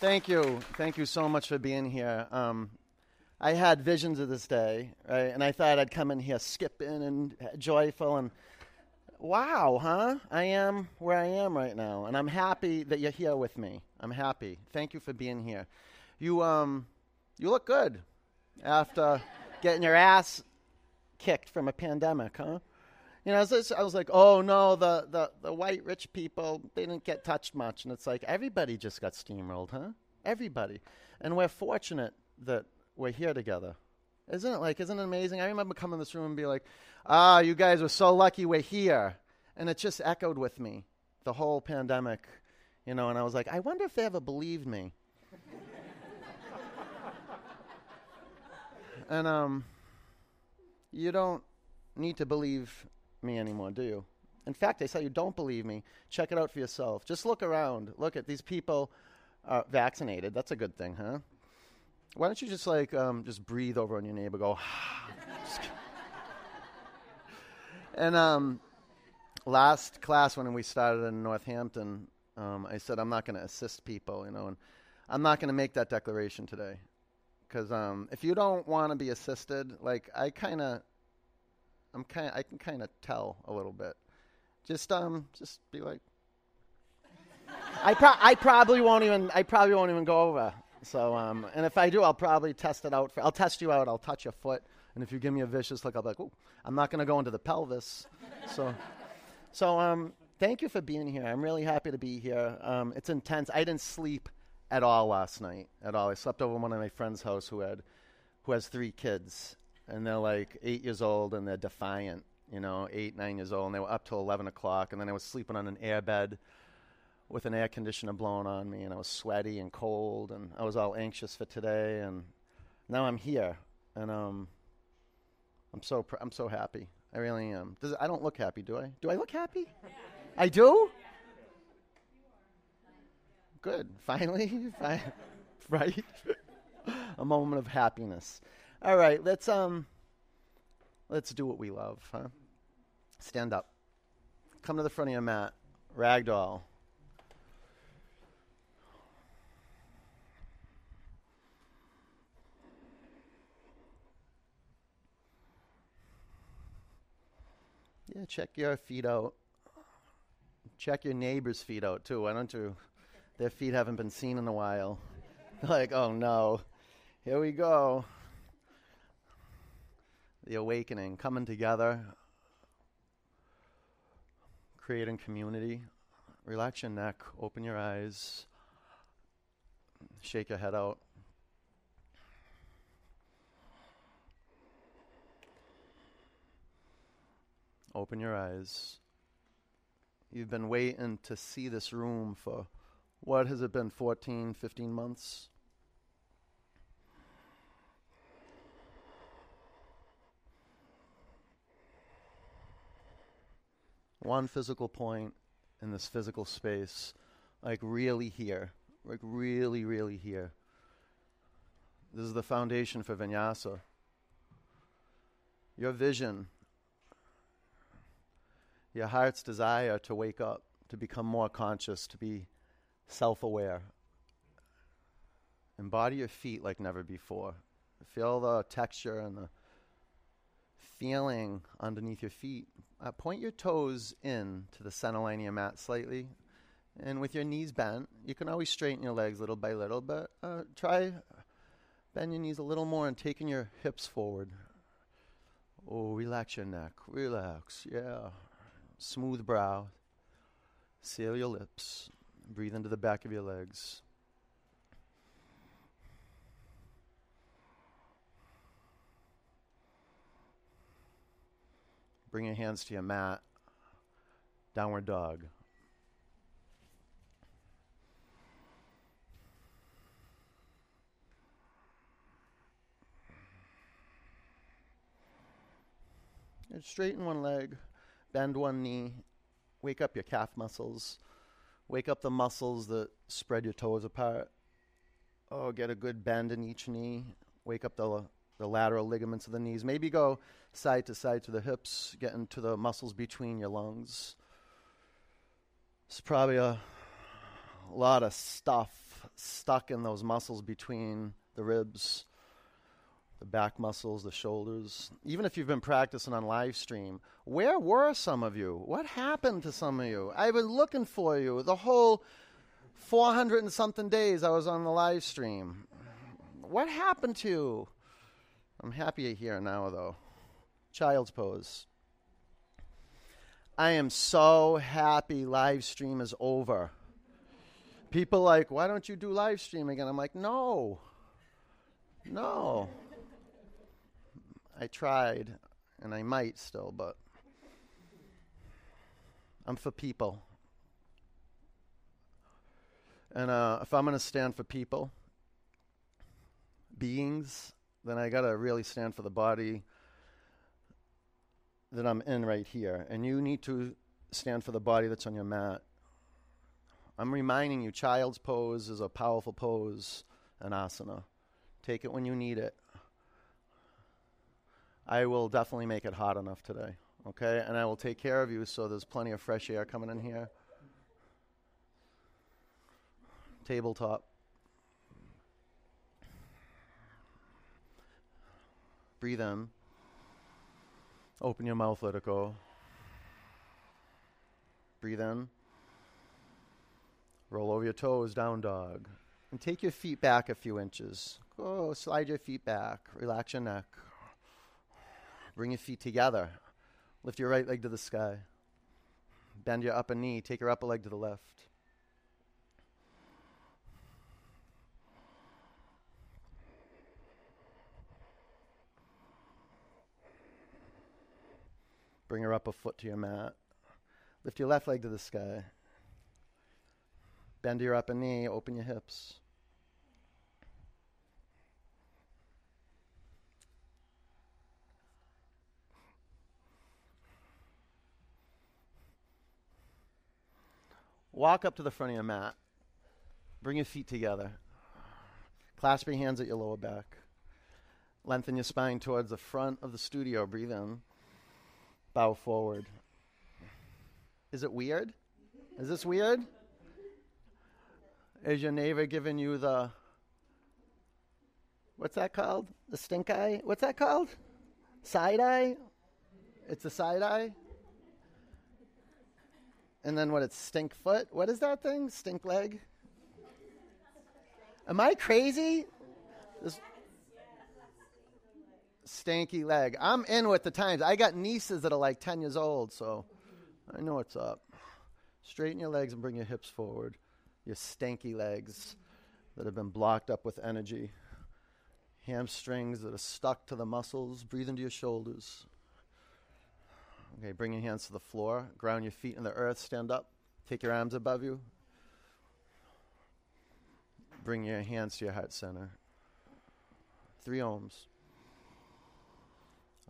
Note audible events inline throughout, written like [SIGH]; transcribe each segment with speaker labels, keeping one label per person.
Speaker 1: Thank you. Thank you so much for being here. Um, I had visions of this day, right? And I thought I'd come in here skipping and joyful and wow, huh? I am where I am right now. And I'm happy that you're here with me. I'm happy. Thank you for being here. You um you look good after getting your ass kicked from a pandemic, huh? You know, I was, I was like, oh no, the, the, the white rich people, they didn't get touched much. And it's like, everybody just got steamrolled, huh? Everybody. And we're fortunate that we're here together. Isn't it like, isn't it amazing? I remember coming in this room and be like, ah, you guys are so lucky we're here. And it just echoed with me the whole pandemic, you know, and I was like, I wonder if they ever believed me. [LAUGHS] and um, you don't need to believe me anymore, do you? In fact, I say you don't believe me. Check it out for yourself. Just look around. Look at these people are vaccinated. That's a good thing, huh? Why don't you just like um, just breathe over on your neighbor? Go. [LAUGHS] and um, last class when we started in Northampton, um, I said I'm not going to assist people, you know, and I'm not going to make that declaration today because um, if you don't want to be assisted, like I kind of I'm kind I can kind of tell a little bit. Just um just be like I pro- I probably won't even I probably won't even go over. So um and if I do I'll probably test it out for I'll test you out. I'll touch your foot and if you give me a vicious look I'll be like, "Oh, I'm not going to go into the pelvis." so so um thank you for being here. I'm really happy to be here. Um it's intense. I didn't sleep at all last night at all. I slept over one of my friend's house who had who has 3 kids and they're like eight years old and they're defiant, you know, eight, nine years old, and they were up till 11 o'clock, and then I was sleeping on an air bed with an air conditioner blowing on me, and I was sweaty and cold, and I was all anxious for today, and now I'm here, and um, I'm so pr- I'm so happy. I really am. Does, I don't look happy, do I? Do I look happy? Yeah. I do. Good. Finally, [LAUGHS] [LAUGHS] right? [LAUGHS] A moment of happiness. All right, let's um let's do what we love, huh? Stand up. Come to the front of your mat. Ragdoll. Yeah, check your feet out. Check your neighbor's feet out too. Why don't you? Their feet haven't been seen in a while. [LAUGHS] like, oh no, here we go the awakening, coming together, creating community. Relax your neck, open your eyes, shake your head out. Open your eyes. You've been waiting to see this room for what has it been, 14, 15 months? One physical point in this physical space, like really here, like really, really here. This is the foundation for vinyasa. Your vision, your heart's desire to wake up, to become more conscious, to be self aware. Embody your feet like never before. Feel the texture and the feeling underneath your feet. Uh, point your toes in to the center line of your mat slightly. And with your knees bent, you can always straighten your legs little by little, but uh, try bend your knees a little more and taking your hips forward. Oh, relax your neck. Relax. Yeah. Smooth brow. Seal your lips. Breathe into the back of your legs. Bring your hands to your mat. Downward dog. And straighten one leg, bend one knee, wake up your calf muscles, wake up the muscles that spread your toes apart. Oh, get a good bend in each knee. Wake up the the lateral ligaments of the knees. Maybe go side to side to the hips, get into the muscles between your lungs. It's probably a lot of stuff stuck in those muscles between the ribs, the back muscles, the shoulders. Even if you've been practicing on live stream, where were some of you? What happened to some of you? I've been looking for you the whole 400 and something days I was on the live stream. What happened to you? I'm happy here now, though. Child's pose. I am so happy live stream is over. People like, why don't you do live stream again? I'm like, no. No. I tried, and I might still, but I'm for people. And uh, if I'm going to stand for people, beings, then I got to really stand for the body that I'm in right here. And you need to stand for the body that's on your mat. I'm reminding you, child's pose is a powerful pose, an asana. Take it when you need it. I will definitely make it hot enough today, okay? And I will take care of you so there's plenty of fresh air coming in here. Tabletop. Breathe in. Open your mouth, let it go. Breathe in. Roll over your toes, down dog. And take your feet back a few inches. Go, slide your feet back. Relax your neck. Bring your feet together. Lift your right leg to the sky. Bend your upper knee. Take your upper leg to the left. Bring your upper foot to your mat. Lift your left leg to the sky. Bend your upper knee, open your hips. Walk up to the front of your mat. Bring your feet together. Clasp your hands at your lower back. Lengthen your spine towards the front of the studio. Breathe in. Bow forward. Is it weird? Is this weird? Is your neighbor giving you the what's that called? The stink eye? What's that called? Side eye? It's a side eye? And then what? It's stink foot? What is that thing? Stink leg? Am I crazy? This stanky leg. I'm in with the times. I got nieces that are like 10 years old, so I know what's up. Straighten your legs and bring your hips forward. Your stanky legs that have been blocked up with energy. Hamstrings that are stuck to the muscles. Breathe into your shoulders. Okay, bring your hands to the floor. Ground your feet in the earth. Stand up. Take your arms above you. Bring your hands to your heart center. Three oms.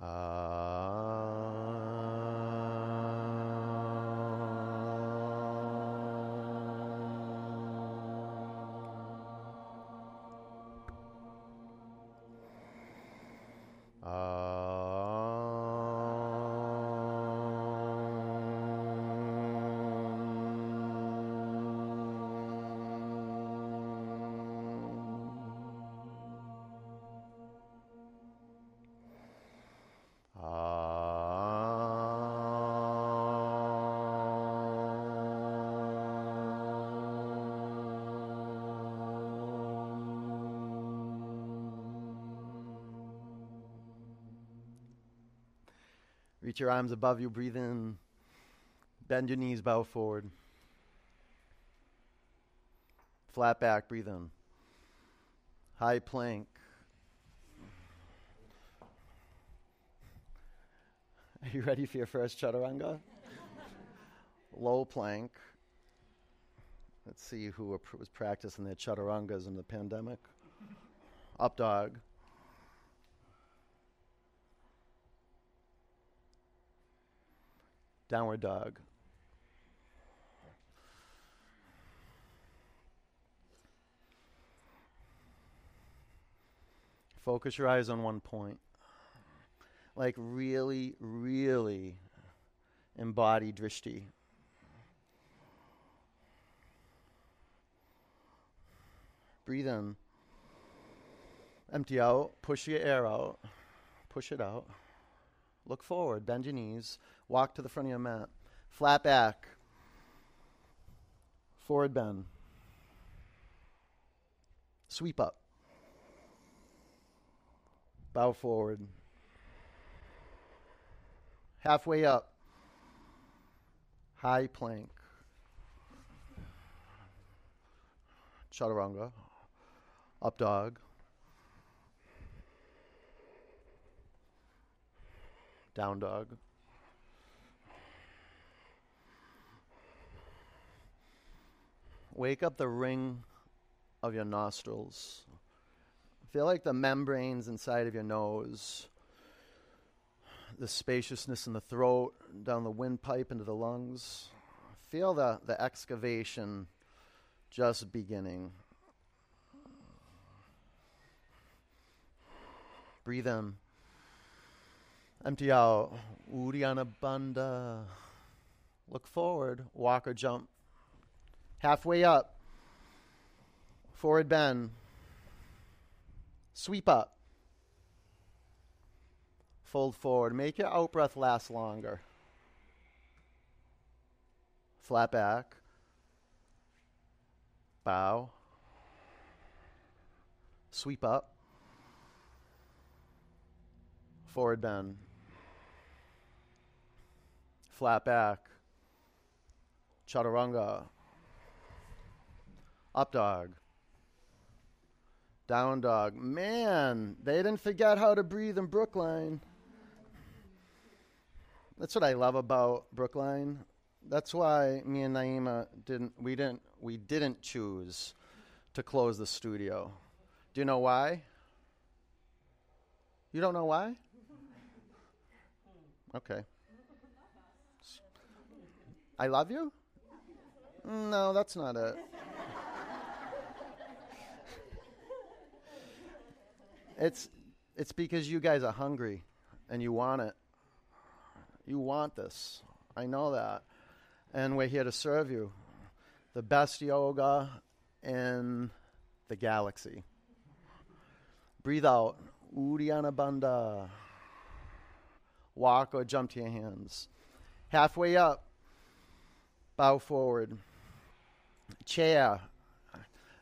Speaker 1: Ah. Reach your arms above you, breathe in. Bend your knees, bow forward. Flat back, breathe in. High plank. Are you ready for your first chaturanga? Low plank. Let's see who was practicing their chaturangas in the pandemic. Up dog. Downward dog. Focus your eyes on one point. Like really, really embody drishti. Breathe in. Empty out. Push your air out. Push it out. Look forward. Bend your knees. Walk to the front of your mat. Flat back. Forward bend. Sweep up. Bow forward. Halfway up. High plank. Chaturanga. Up dog. Down dog. Wake up the ring of your nostrils. Feel like the membranes inside of your nose, the spaciousness in the throat, down the windpipe into the lungs. Feel the, the excavation just beginning. Breathe in. Empty out. Uddiyana Bandha. Look forward. Walk or jump. Halfway up. Forward bend. Sweep up. Fold forward. Make your out breath last longer. Flat back. Bow. Sweep up. Forward bend. Flat back. Chaturanga. Up dog. Down dog. Man, they didn't forget how to breathe in Brookline. That's what I love about Brookline. That's why me and Naima didn't we didn't we didn't choose to close the studio. Do you know why? You don't know why? [LAUGHS] Okay. I love you? No, that's not it. it's it's because you guys are hungry and you want it. You want this. I know that. And we're here to serve you. The best yoga in the galaxy. Breathe out. Uddiyana Bandha. Walk or jump to your hands. Halfway up, bow forward. Chair.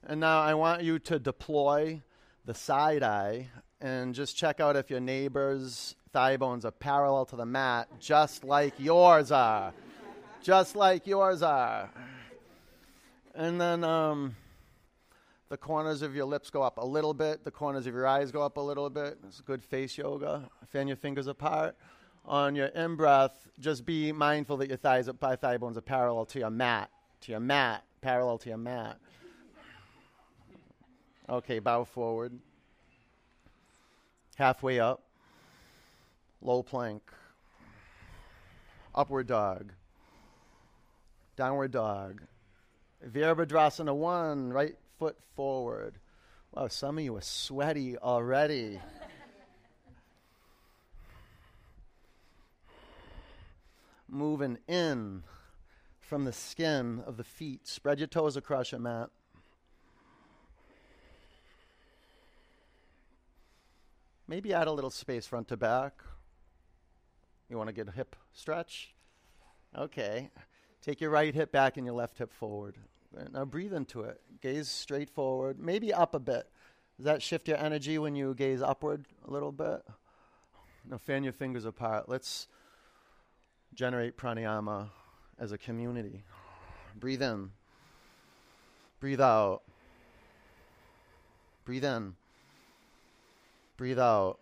Speaker 1: And now I want you to deploy the side eye and just check out if your neighbor's thigh bones are parallel to the mat, just like yours are. Just like yours are. And then um, the corners of your lips go up a little bit, the corners of your eyes go up a little bit. It's good face yoga. Fan your fingers apart on your in breath, just be mindful that your thighs, thigh bones are parallel to your mat, to your mat, parallel to your mat. Okay, bow forward. Halfway up. Low plank. Upward dog. Downward dog. Virabhadrasana 1, right foot forward. Wow, some of you are sweaty already. Moving in from the skin of the feet. Spread your toes across your mat. Maybe add a little space front to back. You want to get a hip stretch? Okay. Take your right hip back and your left hip forward. Now breathe into it. Gaze straight forward, maybe up a bit. Does that shift your energy when you gaze upward a little bit? Now fan your fingers apart. Let's generate pranayama as a community. Breathe in. Breathe out. Breathe in. Breathe out.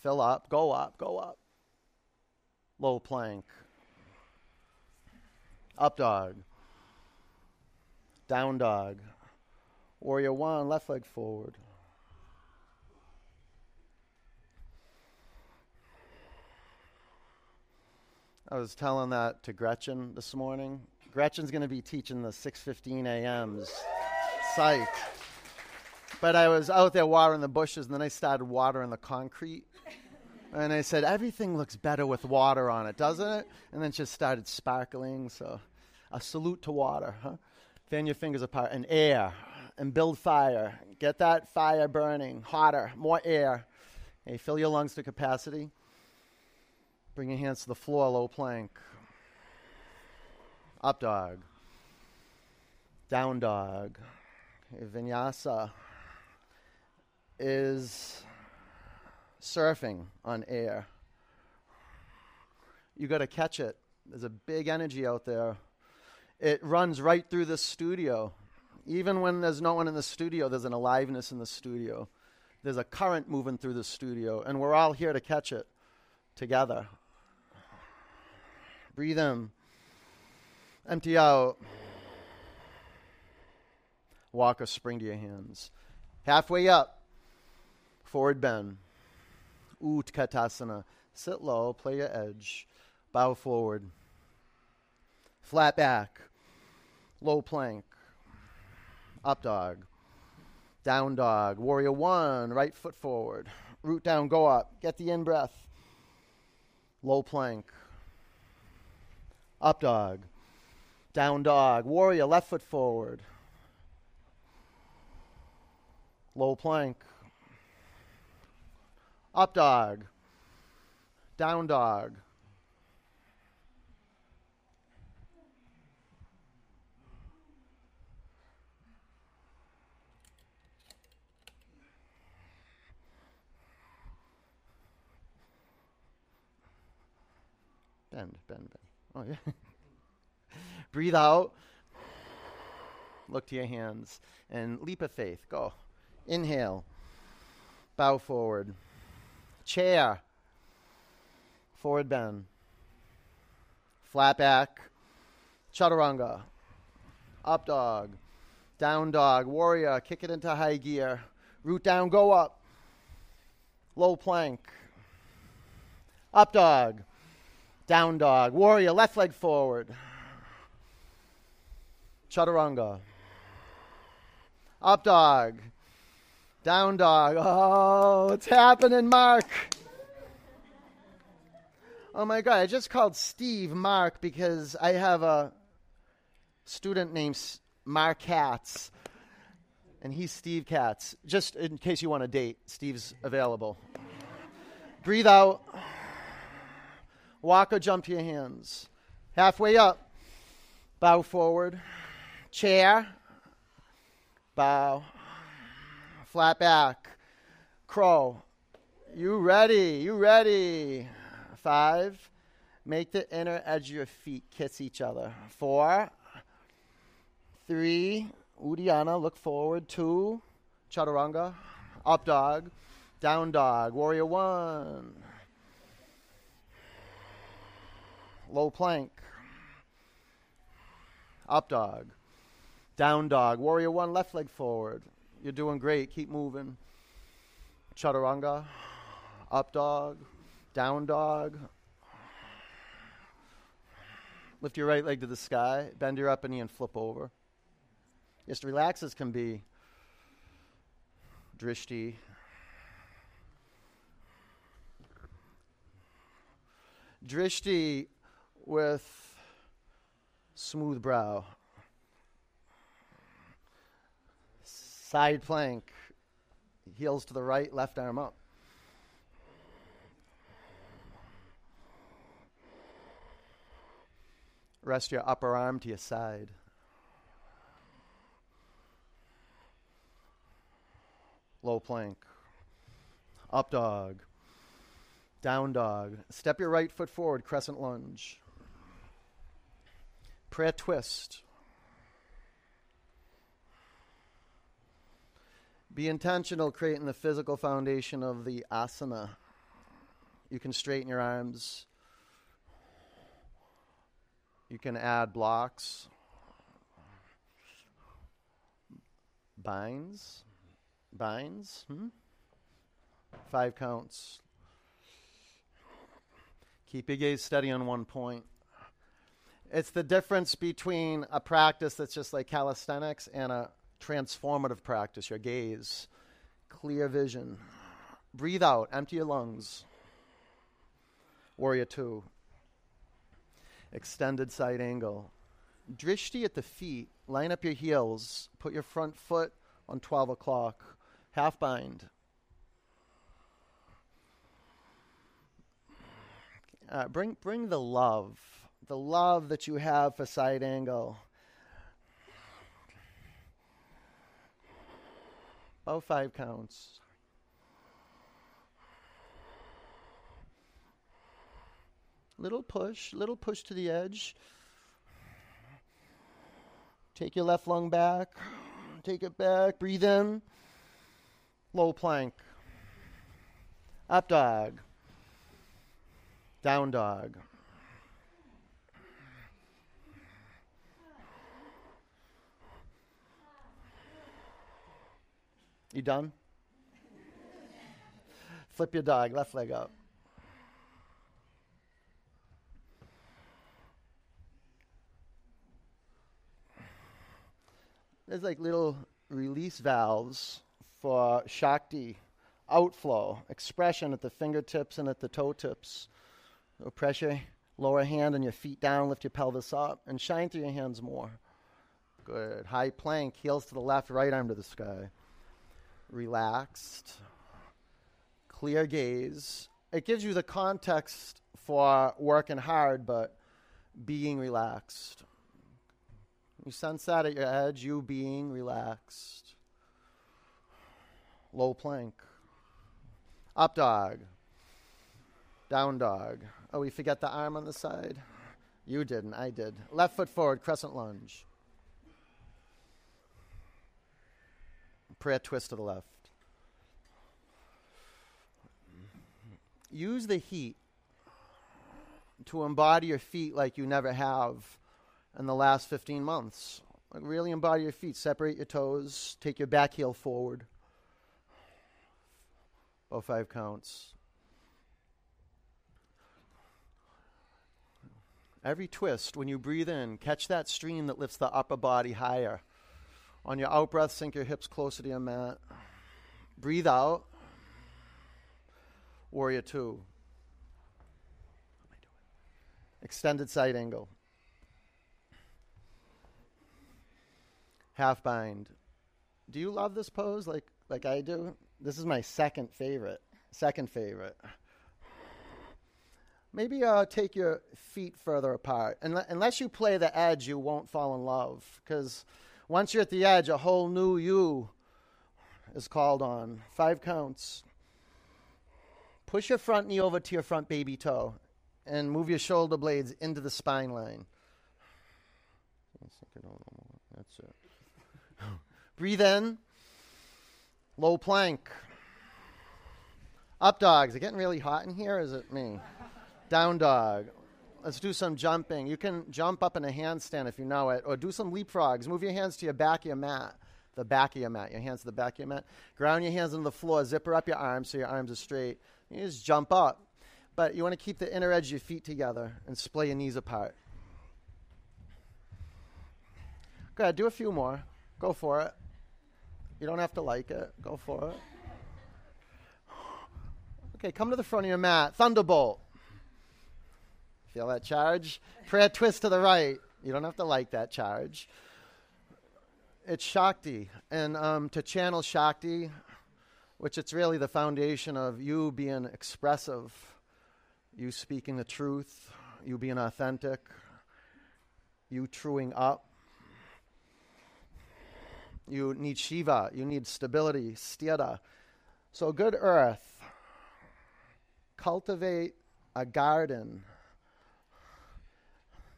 Speaker 1: Fill up. Go up. Go up. Low plank. Up dog. Down dog. Warrior one, left leg forward. I was telling that to Gretchen this morning. Gretchen's going to be teaching the 6:15 a.m.s. Psych. But I was out there watering the bushes, and then I started watering the concrete. And I said, everything looks better with water on it, doesn't it? And then just started sparkling. So, a salute to water, huh? Fan your fingers apart. And air. and build fire. Get that fire burning, hotter, more air. Okay, fill your lungs to capacity. Bring your hands to the floor, low plank. Up dog. Down dog. Vinyasa is surfing on air. You got to catch it. There's a big energy out there. It runs right through the studio. Even when there's no one in the studio, there's an aliveness in the studio. There's a current moving through the studio, and we're all here to catch it together. Breathe in, empty out. Walk a spring to your hands. Halfway up, forward bend. Utkatasana. Sit low, play your edge. Bow forward. Flat back. Low plank. Up dog. Down dog. Warrior one. Right foot forward. Root down, go up. Get the in breath. Low plank. Up dog. Down dog. Warrior, left foot forward. Low plank. Up dog. Down dog. Bend, bend, bend. Oh, yeah. [LAUGHS] Breathe out. Look to your hands and leap of faith. Go. Inhale. Bow forward. Chair. Forward bend. Flat back. Chaturanga. Up dog. Down dog. Warrior. Kick it into high gear. Root down. Go up. Low plank. Up dog. Down dog. Warrior. Left leg forward. Chaturanga. Up dog. Down dog. Oh, it's happening, Mark. Oh my God, I just called Steve Mark because I have a student named Mark Katz, and he's Steve Katz. Just in case you want to date, Steve's available. Breathe out. Walk or jump to your hands. Halfway up. Bow forward. Chair. Bow. Flat back. Crow. You ready? You ready? Five. Make the inner edge of your feet kiss each other. Four. Three. Uddiyana, look forward. Two. Chaturanga. Up dog. Down dog. Warrior one. Low plank. Up dog. Down dog. Warrior one, left leg forward. You're doing great. Keep moving. Chaturanga. Up dog. Down dog. Lift your right leg to the sky. Bend your upper knee and flip over. Just relax as can be. Drishti. Drishti with smooth brow. Side plank. Heels to the right, left arm up. Rest your upper arm to your side. Low plank. Up dog. Down dog. Step your right foot forward, crescent lunge. Prayer twist. Be intentional creating the physical foundation of the asana. You can straighten your arms. You can add blocks, binds, binds, hmm? five counts. Keep your gaze steady on one point. It's the difference between a practice that's just like calisthenics and a transformative practice. Your gaze, clear vision. Breathe out, empty your lungs. Warrior two. Extended side angle. Drishti at the feet. Line up your heels. Put your front foot on 12 o'clock. Half bind. Uh, bring, bring the love, the love that you have for side angle. About oh, five counts. Little push, little push to the edge. Take your left lung back. Take it back. Breathe in. Low plank. Up dog. Down dog. You done? Flip your dog, left leg up. There's like little release valves for Shakti, outflow, expression at the fingertips and at the toe tips. So pressure, lower hand and your feet down, lift your pelvis up, and shine through your hands more. Good. High plank, heels to the left, right arm to the sky. Relaxed, clear gaze. It gives you the context for working hard, but being relaxed. You sense that at your edge, you being relaxed. Low plank. Up dog. Down dog. Oh, we forget the arm on the side? You didn't, I did. Left foot forward, crescent lunge. Prayer twist to the left. Use the heat to embody your feet like you never have in the last 15 months. Like really embody your feet. Separate your toes. Take your back heel forward. About five counts. Every twist, when you breathe in, catch that stream that lifts the upper body higher. On your out breath, sink your hips closer to your mat. Breathe out. Warrior two. Extended side angle. half bind. Do you love this pose like like I do? This is my second favorite. Second favorite. Maybe uh, take your feet further apart. Unless you play the edge, you won't fall in love. Because once you're at the edge, a whole new you is called on. Five counts. Push your front knee over to your front baby toe and move your shoulder blades into the spine line. That's it. [LAUGHS] Breathe in. Low plank. Up dog. Is it getting really hot in here? is it me? Down dog. Let's do some jumping. You can jump up in a handstand if you know it, or do some leapfrogs. Move your hands to your back of your mat. The back of your mat. Your hands to the back of your mat. Ground your hands on the floor. Zipper up your arms so your arms are straight. You just jump up. But you want to keep the inner edge of your feet together and splay your knees apart. Go ahead, do a few more. Go for it. You don't have to like it. Go for it. Okay, come to the front of your mat. Thunderbolt. Feel that charge? Prayer twist to the right. You don't have to like that charge. It's Shakti. And um, to channel Shakti, which it's really the foundation of you being expressive, you speaking the truth, you being authentic, you truing up, you need Shiva. You need stability, sthira. So, good earth. Cultivate a garden.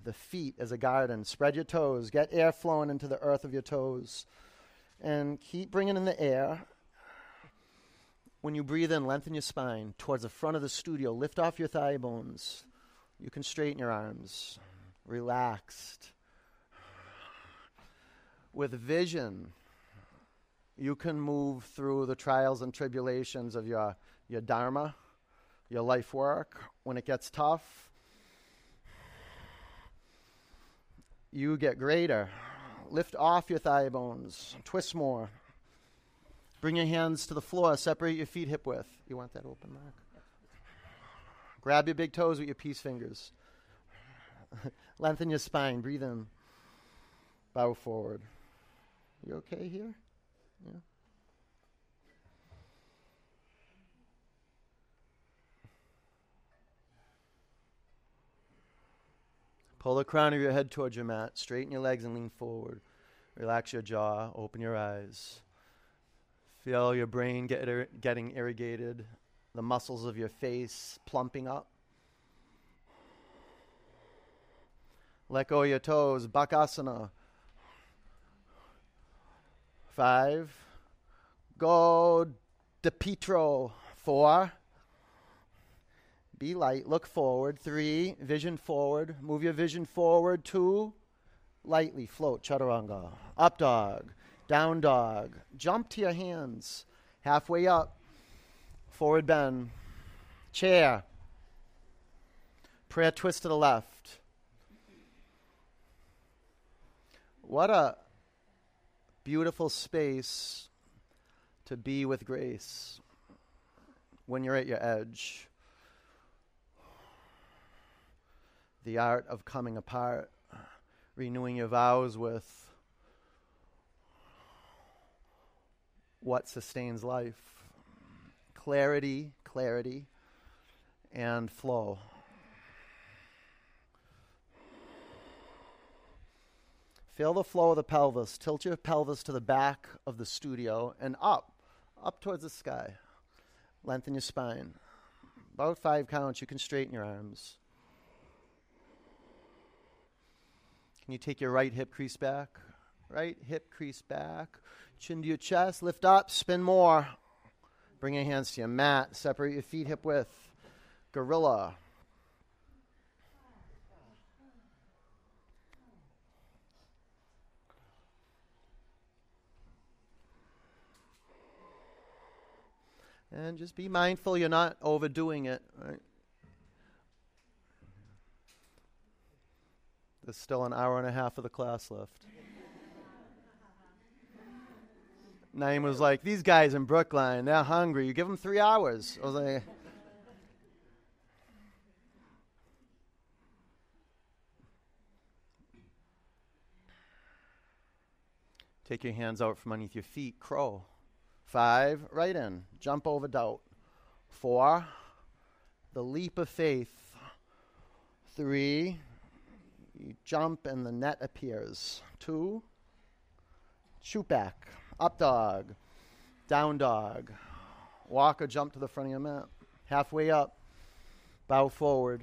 Speaker 1: The feet as a garden. Spread your toes. Get air flowing into the earth of your toes. And keep bringing in the air. When you breathe in, lengthen your spine towards the front of the studio. Lift off your thigh bones. You can straighten your arms. Relaxed with vision, you can move through the trials and tribulations of your, your dharma, your life work. When it gets tough, you get greater. Lift off your thigh bones, twist more. Bring your hands to the floor, separate your feet hip width. You want that open, Mark? Grab your big toes with your peace fingers. [LAUGHS] Lengthen your spine, breathe in, bow forward. You okay here? Yeah. Pull the crown of your head towards your mat. Straighten your legs and lean forward. Relax your jaw. Open your eyes. Feel your brain get ir- getting irrigated. The muscles of your face plumping up. Let go of your toes. Bakasana. Five. Go de Pietro. Four. Be light. Look forward. Three. Vision forward. Move your vision forward. Two. Lightly float. Chaturanga. Up dog. Down dog. Jump to your hands. Halfway up. Forward bend. Chair. Prayer twist to the left. What a beautiful space to be with grace when you're at your edge. The art of coming apart, renewing your vows with what sustains life clarity, clarity, and flow. Feel the flow of the pelvis. Tilt your pelvis to the back of the studio and up, up towards the sky. Lengthen your spine. About five counts, you can straighten your arms. Can you take your right hip crease back? Right hip crease back. Chin to your chest. Lift up. Spin more. Bring your hands to your mat. Separate your feet hip width. Gorilla. And just be mindful you're not overdoing it. Right? There's still an hour and a half of the class left. Naeem was like, These guys in Brookline, they're hungry. You give them three hours. I was like, Take your hands out from underneath your feet, crow. Five, right in. Jump over doubt. Four, the leap of faith. Three, you jump and the net appears. Two, shoot back. Up dog. Down dog. Walk or jump to the front of your mat. Halfway up. Bow forward.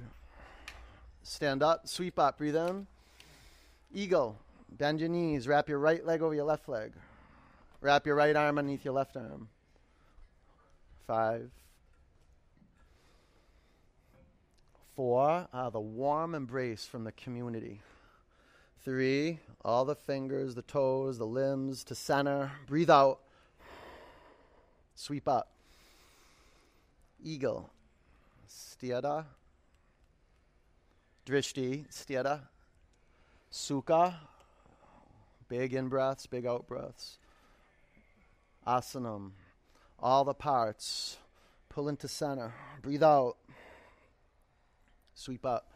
Speaker 1: Stand up. Sweep up. Breathe in. Eagle. Bend your knees. Wrap your right leg over your left leg. Wrap your right arm underneath your left arm. Five. Four, uh, the warm embrace from the community. Three, all the fingers, the toes, the limbs to center. Breathe out. Sweep up. Eagle. Sthira. Drishti. Sthira. Sukha. Big in breaths, big out breaths asanam. All the parts. Pull into center. Breathe out. Sweep up.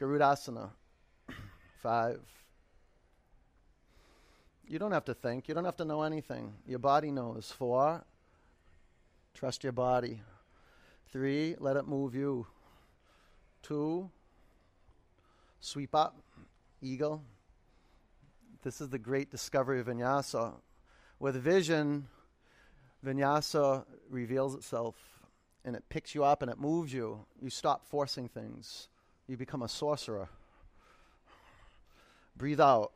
Speaker 1: Garudasana. [CLEARS THROAT] Five. You don't have to think. You don't have to know anything. Your body knows. Four. Trust your body. Three. Let it move you. Two. Sweep up. Eagle. This is the great discovery of vinyasa. With vision, vinyasa reveals itself and it picks you up and it moves you. You stop forcing things. You become a sorcerer. Breathe out.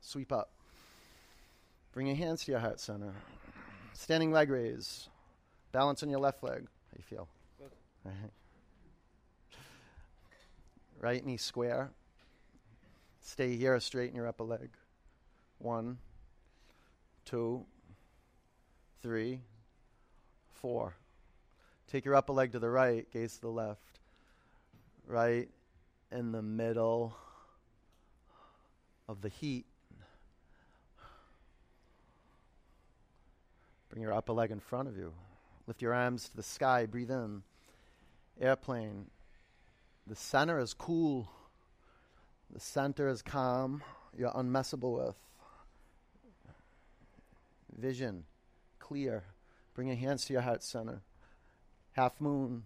Speaker 1: Sweep up. Bring your hands to your heart center. Standing leg raise. Balance on your left leg. How you feel? Right. right knee square. Stay here, straighten your upper leg. One, two, three, four. Take your upper leg to the right, gaze to the left. Right in the middle of the heat. Bring your upper leg in front of you. Lift your arms to the sky. Breathe in. Airplane. The center is cool. The center is calm. You're unmessable with. vision, clear. Bring your hands to your heart center. Half moon.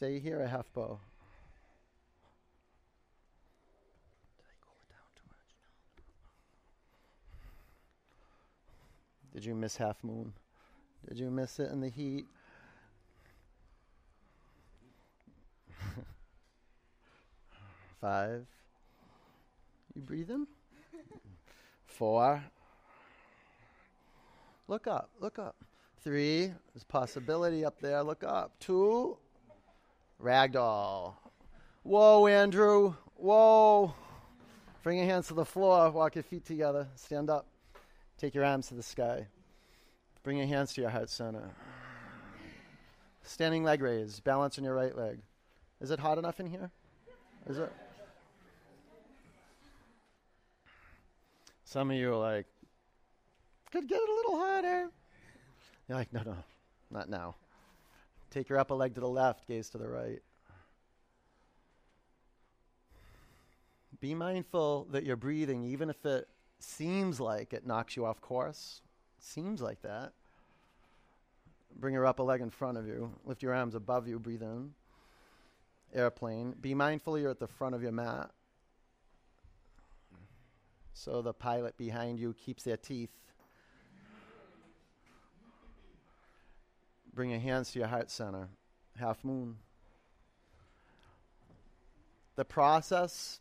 Speaker 1: Stay here a half bow. Did I cool it down too much? Did you miss half moon? Did you miss it in the heat? [LAUGHS] Five. You breathing? [LAUGHS] Four. Look up, look up. Three. There's possibility up there. Look up. Two. Ragdoll. Whoa, Andrew. Whoa. Bring your hands to the floor. Walk your feet together. Stand up. Take your arms to the sky. Bring your hands to your heart center. Standing leg raise. Balance on your right leg. Is it hot enough in here? Is it? Some of you are like, could get it a little hotter. You're like, no, no, not now. Take your upper leg to the left, gaze to the right. Be mindful that you're breathing, even if it seems like it knocks you off course. Seems like that. Bring your upper leg in front of you. Lift your arms above you. Breathe in. Airplane. Be mindful you're at the front of your mat. So the pilot behind you keeps their teeth. Bring your hands to your heart center. Half moon. The process,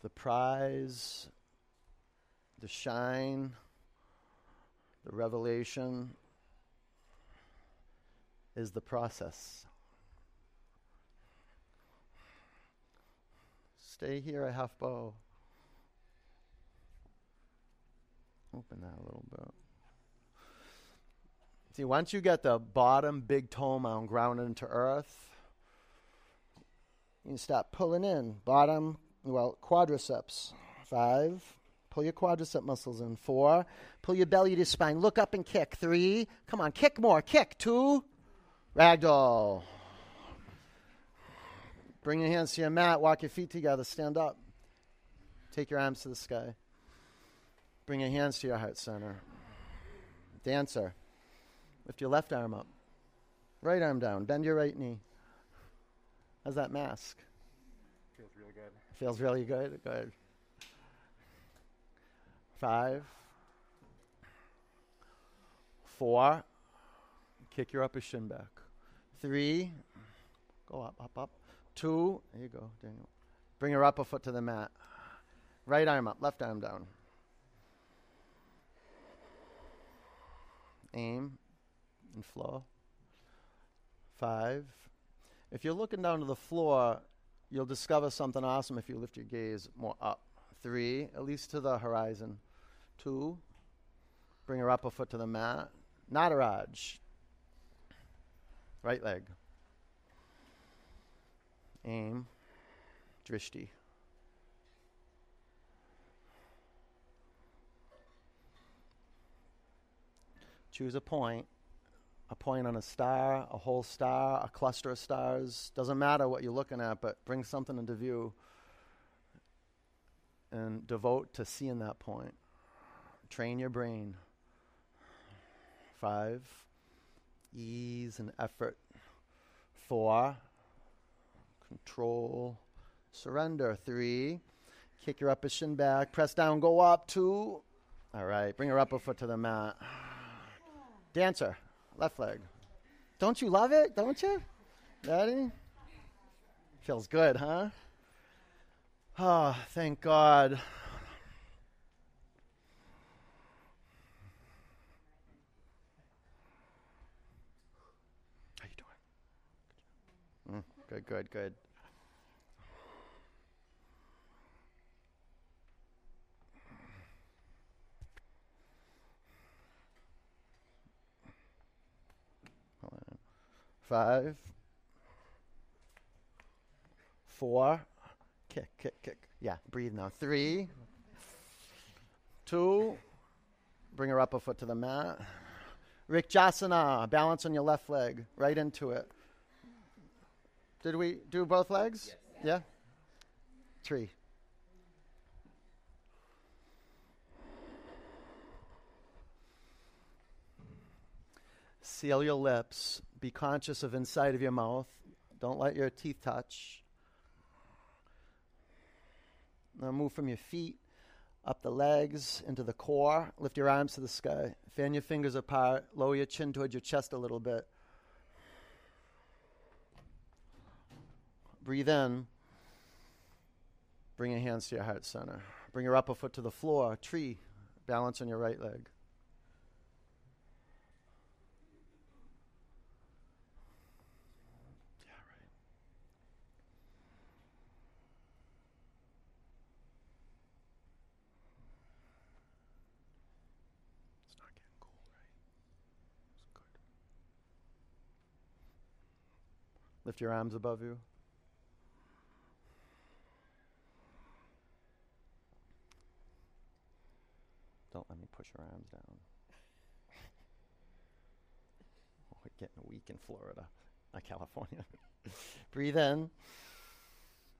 Speaker 1: the prize, the shine, the revelation is the process. Stay here a half bow. Open that a little bit. See, once you get the bottom big toe mound grounded into earth, you start pulling in. Bottom, well, quadriceps. Five. Pull your quadricep muscles in. Four. Pull your belly to spine. Look up and kick. Three. Come on, kick more. Kick. Two. Ragdoll. Bring your hands to your mat. Walk your feet together. Stand up. Take your arms to the sky. Bring your hands to your heart center. Dancer. Lift your left arm up. Right arm down. Bend your right knee. How's that mask?
Speaker 2: Feels really good.
Speaker 1: Feels really good. Good. Five. Four. Kick your upper shin back. Three. Go up, up, up. Two. There you go, Daniel. Bring your upper foot to the mat. Right arm up, left arm down. Aim and flow. Five. If you're looking down to the floor, you'll discover something awesome if you lift your gaze more up. Three, at least to the horizon. Two, bring your upper foot to the mat. Nataraj. Right leg. Aim. Drishti. Choose a point a point on a star, a whole star, a cluster of stars. Doesn't matter what you're looking at, but bring something into view and devote to seeing that point. Train your brain. Five, ease and effort. Four, control, surrender. Three, kick your upper shin back, press down, go up. Two, all right, bring your upper foot to the mat. Dancer. Left leg. Don't you love it? Don't you? Daddy? Feels good, huh? Oh, thank God. How you doing? Mm, good, good, good. Five, four, kick, kick, kick. Yeah, breathe now. Three, two, bring her upper foot to the mat. Rick Vrikshasana, balance on your left leg, right into it. Did we do both legs?
Speaker 3: Yes.
Speaker 1: Yeah? Tree. Seal your lips. Be conscious of inside of your mouth. Don't let your teeth touch. Now move from your feet up the legs into the core. Lift your arms to the sky. Fan your fingers apart. Lower your chin towards your chest a little bit. Breathe in. Bring your hands to your heart center. Bring your upper foot to the floor. Tree. Balance on your right leg. Yeah, right. It's not getting cool, right? It's good. Lift your arms above you. Don't let me push your arms down. [LAUGHS] we're getting weak in Florida, not California. [LAUGHS] Breathe in.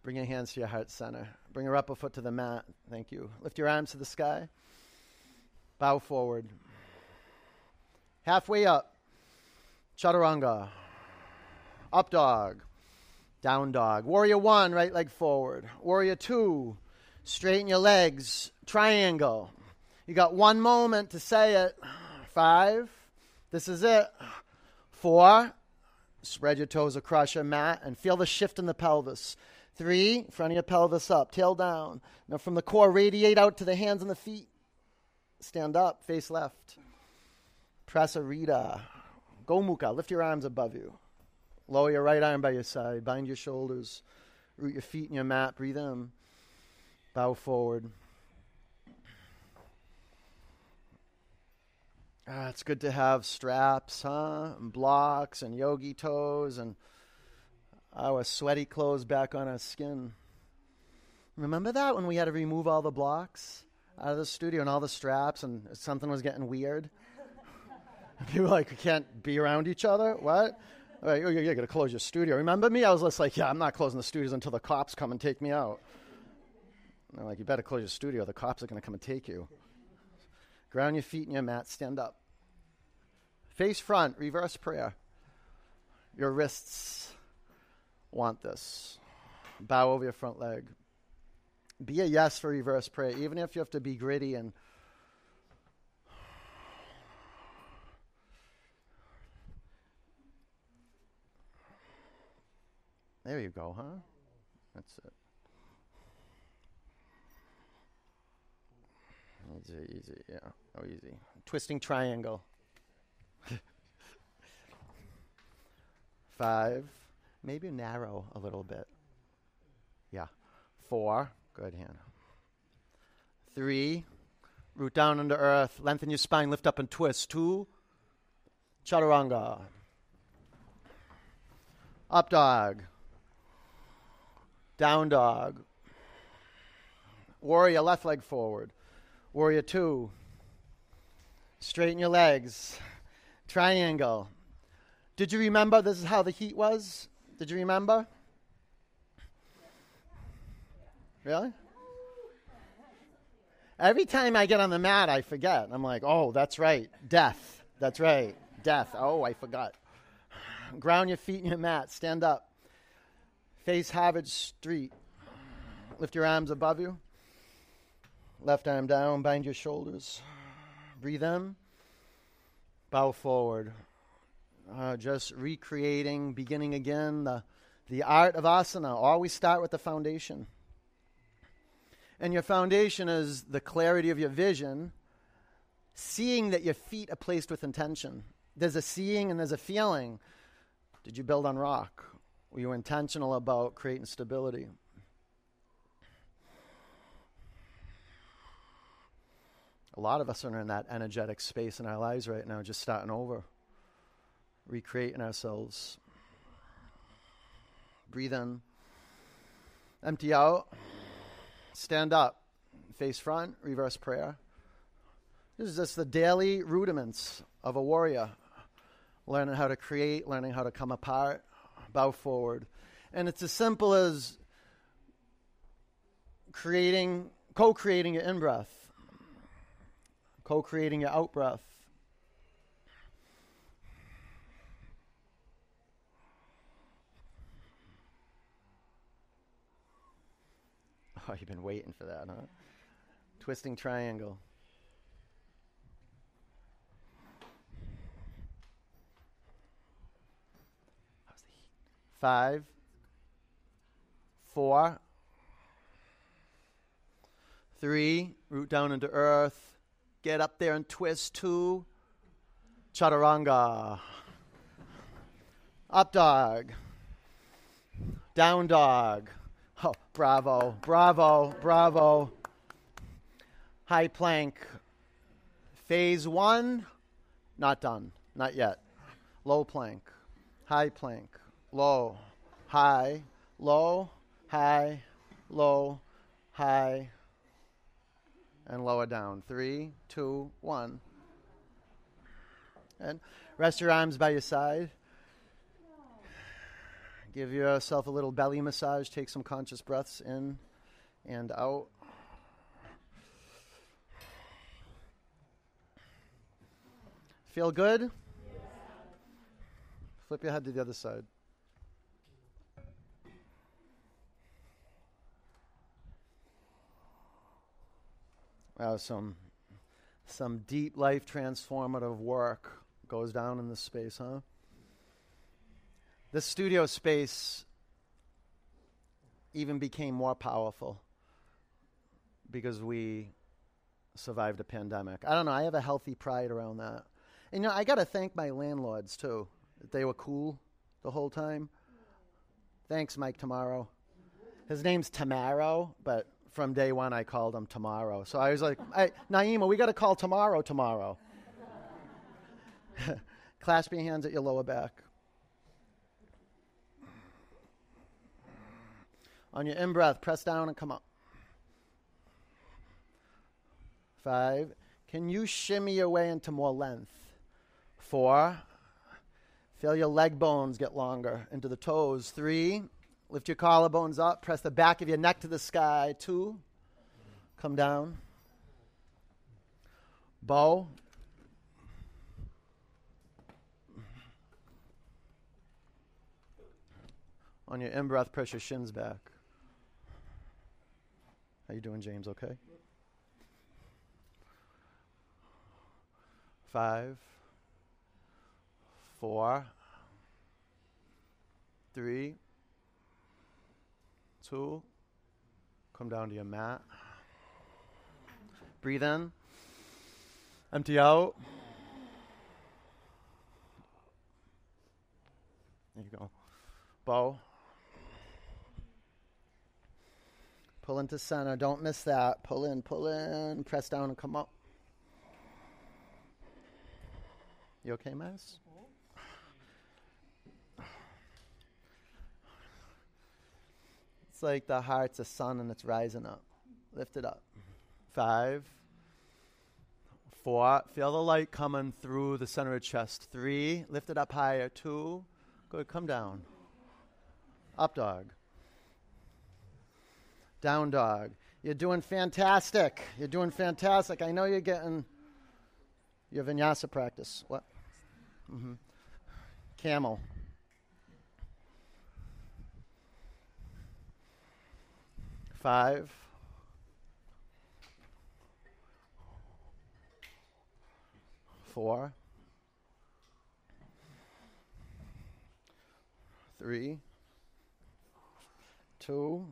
Speaker 1: Bring your hands to your heart center. Bring your upper foot to the mat. Thank you. Lift your arms to the sky. Bow forward. Halfway up. Chaturanga. Up dog. Down dog. Warrior one, right leg forward. Warrior two, straighten your legs. Triangle. You got one moment to say it. Five. This is it. Four. Spread your toes across your mat and feel the shift in the pelvis. Three. Front of your pelvis up, tail down. Now from the core, radiate out to the hands and the feet. Stand up, face left. Prasarita. Gomukha. Lift your arms above you. Lower your right arm by your side. Bind your shoulders. Root your feet in your mat. Breathe in. Bow forward. Ah, it's good to have straps, huh? And blocks and yogi toes and our sweaty clothes back on our skin. Remember that when we had to remove all the blocks out of the studio and all the straps and something was getting weird? [LAUGHS] People were like, we can't be around each other? What? Right, you're, you're going to close your studio. Remember me? I was just like, yeah, I'm not closing the studios until the cops come and take me out. And they're like, you better close your studio. The cops are going to come and take you. Ground your feet in your mat. Stand up. Face front. Reverse prayer. Your wrists want this. Bow over your front leg. Be a yes for reverse prayer, even if you have to be gritty and There you go, huh? That's it. Easy, easy, yeah. Oh, easy. Twisting triangle. Five. Maybe narrow a little bit. Yeah. Four. Good hand. Three. Root down into earth. Lengthen your spine. Lift up and twist. Two. Chaturanga. Up dog. Down dog. Warrior left leg forward. Warrior two. Straighten your legs. Triangle. Did you remember this is how the heat was? Did you remember? Really? Every time I get on the mat, I forget. I'm like, oh, that's right. Death. That's right. Death. Oh, I forgot. Ground your feet in your mat. Stand up. Face Harvard Street. Lift your arms above you. Left arm down. Bind your shoulders. Breathe in. Bow forward. Uh, just recreating, beginning again the, the art of asana. Always start with the foundation. And your foundation is the clarity of your vision, seeing that your feet are placed with intention. There's a seeing and there's a feeling. Did you build on rock? We were you intentional about creating stability? A lot of us are in that energetic space in our lives right now, just starting over, recreating ourselves. Breathe in, empty out, stand up, face front, reverse prayer. This is just the daily rudiments of a warrior. Learning how to create, learning how to come apart, bow forward. And it's as simple as creating, co creating your in breath, co creating your out breath. Oh, you've been waiting for that, huh? Twisting triangle. Five, four, three, root down into earth, get up there and twist, two, chaturanga, up dog, down dog, oh, bravo, bravo, bravo, high plank, phase one, not done, not yet, low plank, high plank, low, high, low, high, low, high, and lower down. Three, two, one. And rest your arms by your side. Give yourself a little belly massage. Take some conscious breaths in and out. Feel good? Flip your head to the other side. Uh, some some deep life transformative work goes down in this space, huh? This studio space even became more powerful because we survived a pandemic. I don't know, I have a healthy pride around that. And you know, I got to thank my landlords too. They were cool the whole time. Thanks, Mike Tomorrow. His name's Tamaro, but from day one I called him Tomorrow. So I was like, hey, Naima, we got to call Tomorrow tomorrow. [LAUGHS] Clasp your hands at your lower back. On your in breath, press down and come up. Five. Can you shimmy your way into more length? Four. Feel your leg bones get longer into the toes. Three. Lift your collarbones up. Press the back of your neck to the sky. Two. Come down. Bow. On your in breath, press your shins back. How you doing, James? Okay. Five, four, three, two. Come down to your mat. Breathe in. Empty out. There you go. Bow. Pull into center. Don't miss that. Pull in, pull in. Press down and come up. You okay, Miles? Like the heart's a sun and it's rising up. Lift it up. Five, four. Feel the light coming through the center of chest. Three. Lift it up higher. Two. Good. Come down. Up dog. Down dog. You're doing fantastic. You're doing fantastic. I know you're getting your vinyasa practice. What? Mm-hmm. Camel. Five. Four. Three. Two.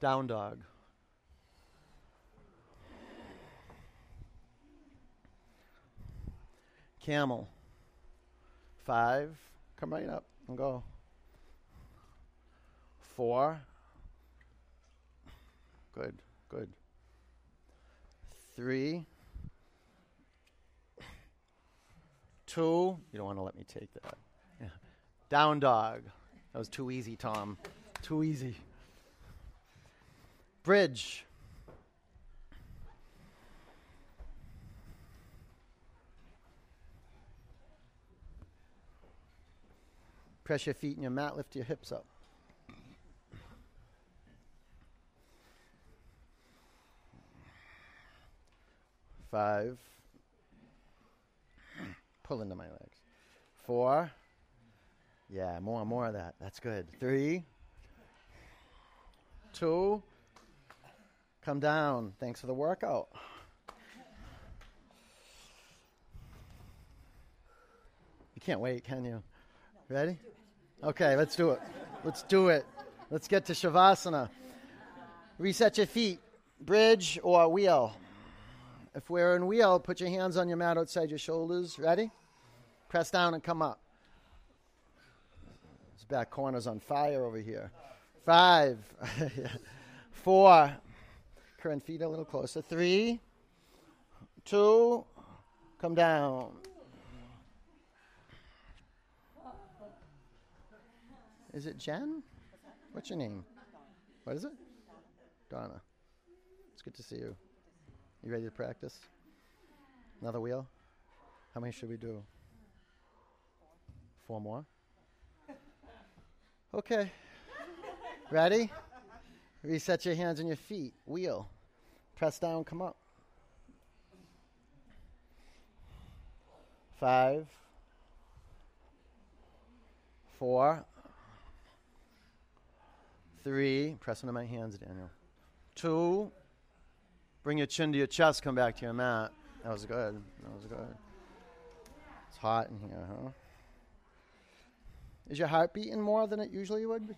Speaker 1: Down dog. Camel. Five. Come right up and go. Four. Good, good. Three, two. You don't want to let me take that. Yeah. [LAUGHS] Down dog. That was too easy, Tom. Too easy. Bridge. Press your feet in your mat, lift your hips up. Five. Pull into my legs. Four. Yeah, more more of that. That's good. Three. Two. Come down. Thanks for the workout. You can't wait, can you? Ready? Okay, let's do it. Let's do it. Let's get to Shavasana. Reset your feet, bridge or wheel. If we're in wheel, put your hands on your mat outside your shoulders. Ready? Press down and come up. This back corner's on fire over here. Five, [LAUGHS] four. Current feet a little closer. Three, two, come down. Is it Jen? What's your name? What is it? Donna. It's good to see you. You ready to practice? Another wheel? How many should we do? Four more? Okay. Ready? Reset your hands and your feet. Wheel. Press down, come up. Five. Four. Three. Press into my hands, Daniel. Two. Bring your chin to your chest. Come back to your mat. That was good. That was good. It's hot in here, huh? Is your heart beating more than it usually would? be?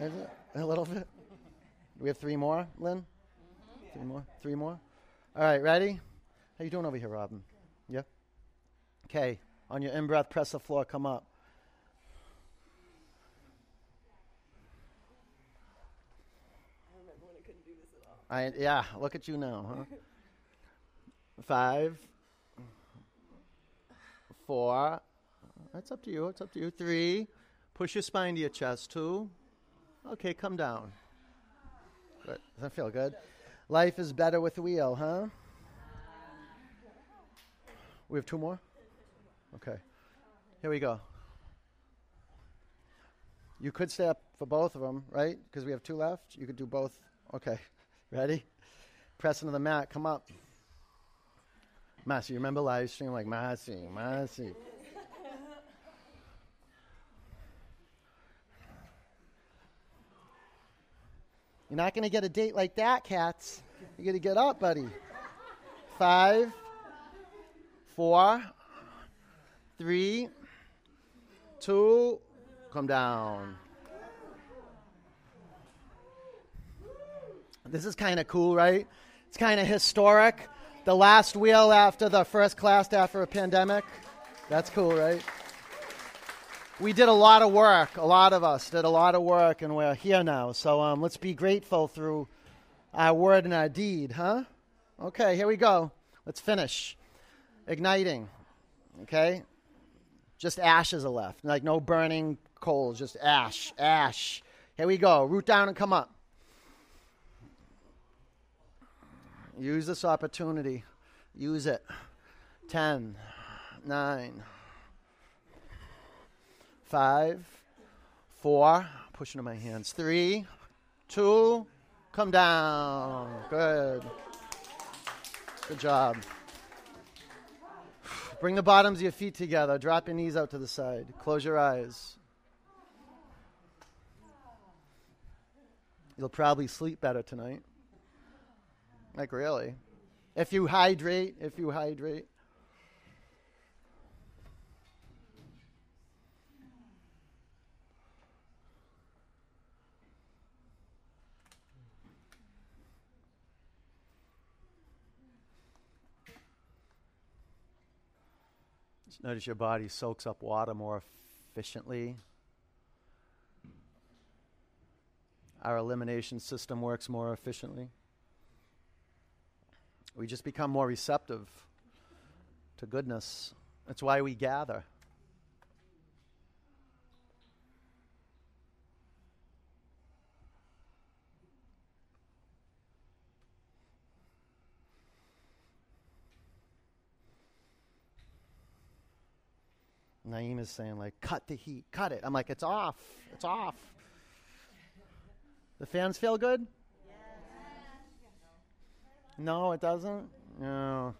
Speaker 1: Is it? A little bit? Do we have three more, Lynn? Mm-hmm. Three more? Three more? All right, ready? How you doing over here, Robin? Yeah? Okay. On your in-breath, press the floor, come up. I, yeah, look at you now, huh? Five, four, that's up to you, it's up to you. Three, push your spine to your chest. Two, okay, come down. Good. Does that feel good? Life is better with the wheel, huh? We have two more? Okay. Here we go. You could stay up for both of them, right? Because we have two left. You could do both. Okay. Ready? Press into the mat. Come up. Massey, you remember live stream? Like, Massey, Massey. You're not going to get a date like that, cats. You're going to get up, buddy. Five, four, three, two, come down. This is kind of cool, right? It's kind of historic. The last wheel after the first class after a pandemic. That's cool, right? We did a lot of work. A lot of us did a lot of work, and we're here now. So um, let's be grateful through our word and our deed, huh? Okay, here we go. Let's finish. Igniting. Okay? Just ashes are left. Like no burning coals, just ash, ash. Here we go. Root down and come up. Use this opportunity. Use it. 10, 9, 5, 4, push into my hands. 3, 2, come down. Good. Good job. Bring the bottoms of your feet together. Drop your knees out to the side. Close your eyes. You'll probably sleep better tonight. Like, really. If you hydrate, if you hydrate. Notice your body soaks up water more efficiently. Our elimination system works more efficiently. We just become more receptive to goodness. That's why we gather. Naeem is saying, like, cut the heat, cut it. I'm like, it's off, it's off. The fans feel good? No, it doesn't? No.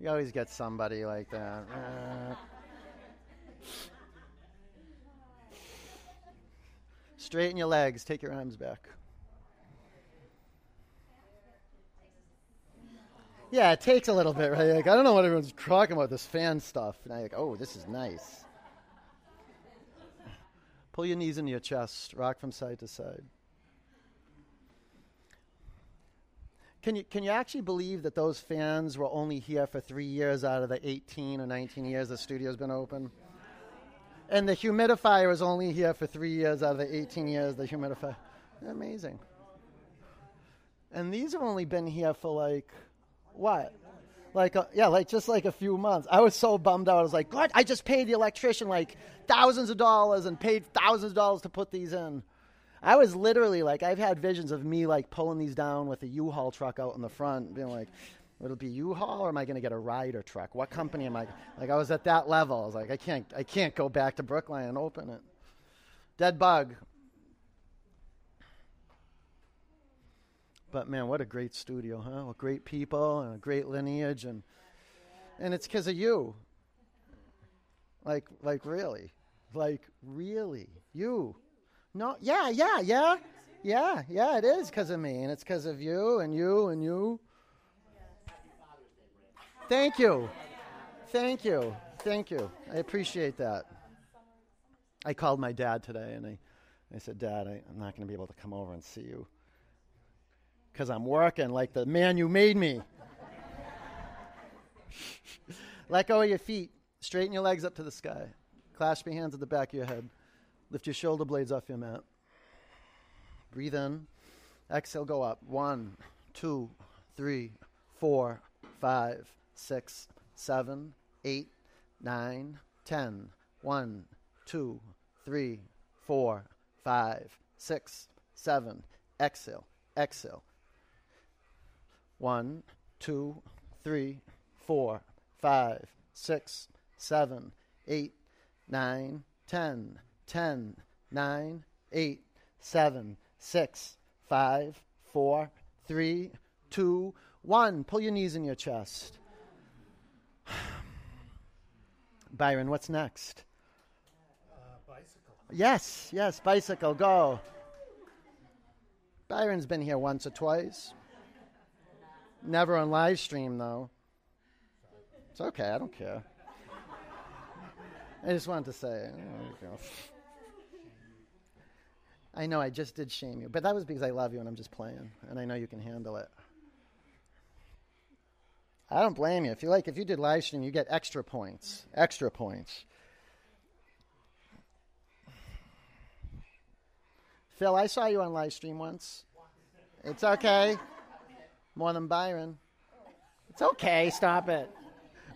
Speaker 1: You always get somebody like that. Uh. Straighten your legs, take your arms back. Yeah, it takes a little bit, right? Like, I don't know what everyone's talking about this fan stuff. And I'm like, oh, this is nice. Pull your knees into your chest, rock from side to side. Can you, can you actually believe that those fans were only here for three years out of the 18 or 19 years the studio's been open? And the humidifier was only here for three years out of the 18 years the humidifier. Amazing. And these have only been here for like what? Like, a, yeah, like just like a few months. I was so bummed out. I was like, God, I just paid the electrician like thousands of dollars and paid thousands of dollars to put these in. I was literally like, I've had visions of me like pulling these down with a U-Haul truck out in the front, being like, it'll be U-Haul or am I going to get a Ryder truck? What company am I? Like, I was at that level. I was like, I can't, I can't go back to Brookline and open it. Dead bug. But man, what a great studio, huh? Great people and a great lineage, and and it's because of you. Like, like really, like really, you. No, yeah, yeah, yeah, yeah, yeah. It is because of me, and it's because of you and you and you. Thank you, thank you, thank you. I appreciate that. I called my dad today, and I, I said, Dad, I, I'm not going to be able to come over and see you because I'm working like the man you made me. [LAUGHS] Let go of your feet. Straighten your legs up to the sky. Clasp your hands at the back of your head. Lift your shoulder blades off your mat. Breathe in. Exhale, go up. One, two, three, four, five, six, seven, eight, nine, ten. One, two, three, four, five, six, seven. Exhale, exhale. One, two, three, four, five, six, seven, eight, nine, ten, ten, nine, eight, seven, six, five, four, three, two, one. Pull your knees in your chest. [SIGHS] Byron, what's next?
Speaker 2: Uh, bicycle.
Speaker 1: Yes, yes, bicycle, go. Byron's been here once or twice. Never on live stream, though. It's okay, I don't care. I just wanted to say. I know I just did shame you, but that was because I love you and I'm just playing, and I know you can handle it. I don't blame you. If you like, if you did live stream, you get extra points. Extra points. Phil, I saw you on live stream once. It's okay. More than Byron. It's okay. Stop it.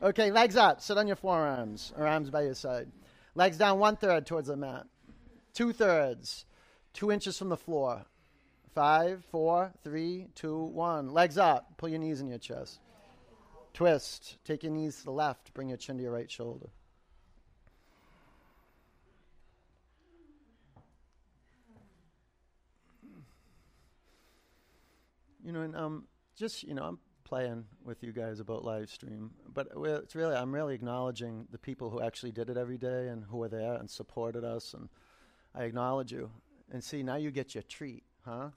Speaker 1: Okay, legs up. Sit on your forearms or arms by your side. Legs down one third towards the mat. Two thirds. Two inches from the floor. Five, four, three, two, one. Legs up. Pull your knees in your chest. Twist. Take your knees to the left. Bring your chin to your right shoulder. You know, and um, just you know, I'm playing with you guys about live stream, but it's really I'm really acknowledging the people who actually did it every day and who were there and supported us, and I acknowledge you. And see, now you get your treat, huh?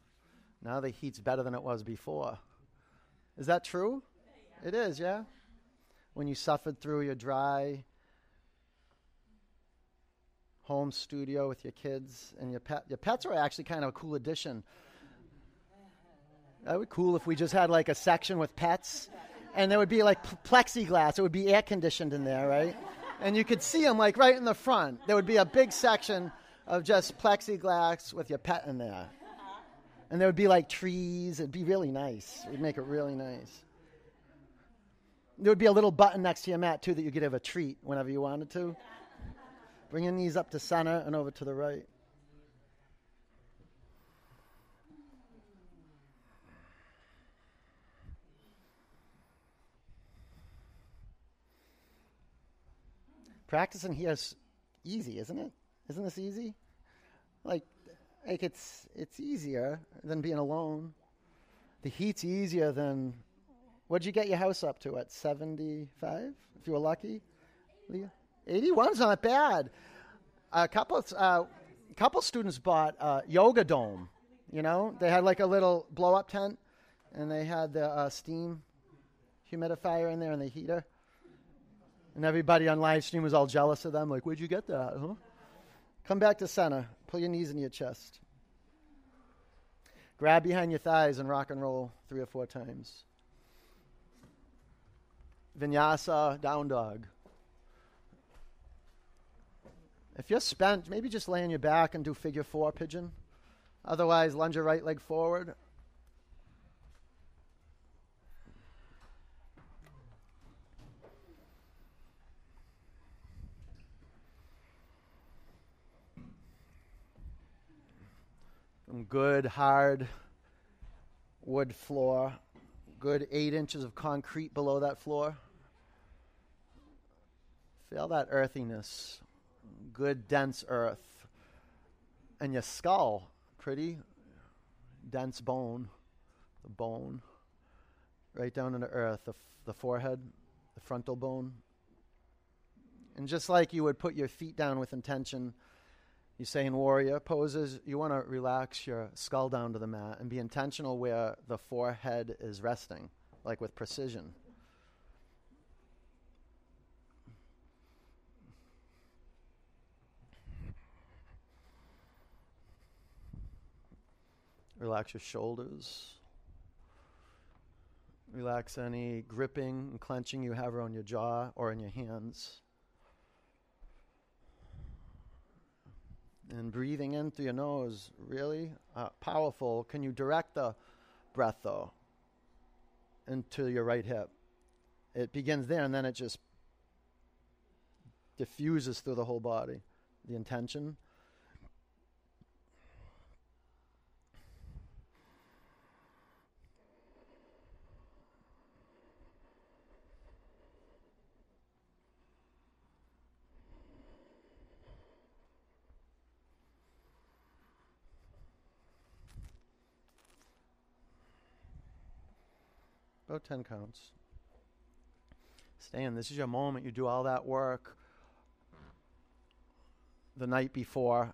Speaker 1: Now the heat's better than it was before. Is that true? Yeah. It is, yeah. When you suffered through your dry home studio with your kids and your pet, your pets are actually kind of a cool addition that would be cool if we just had like a section with pets, and there would be like plexiglass. It would be air conditioned in there, right? And you could see them like right in the front. There would be a big section of just plexiglass with your pet in there. [LAUGHS] And there would be like trees. It'd be really nice. It'd make it really nice. There would be a little button next to your mat too that you could have a treat whenever you wanted to. Bring your knees up to center and over to the right. practicing here is easy, isn't it? Isn't this easy? Like, like it's it's easier than being alone. The heat's easier than. What'd you get your house up to at seventy five? If you were lucky, Leah. Eighty one's not bad. A couple uh, couple students bought a yoga dome. You know, they had like a little blow up tent, and they had the uh, steam humidifier in there and the heater. And everybody on live stream was all jealous of them. Like, where'd you get that? Huh? Come back to center. Pull your knees in your chest. Grab behind your thighs and rock and roll three or four times. Vinyasa, down dog. If you're spent, maybe just lay on your back and do figure four pigeon. Otherwise, lunge your right leg forward. Some good, hard wood floor. Good eight inches of concrete below that floor. Feel that earthiness. Good, dense earth. And your skull, pretty dense bone. The bone. Right down into earth. The, f- the forehead, the frontal bone. And just like you would put your feet down with intention you say in warrior poses, you want to relax your skull down to the mat and be intentional where the forehead is resting, like with precision. Relax your shoulders. Relax any gripping and clenching you have around your jaw or in your hands. And breathing in through your nose, really uh, powerful. Can you direct the breath though into your right hip? It begins there and then it just diffuses through the whole body. The intention. 10 counts. Stay in. This is your moment. You do all that work the night before,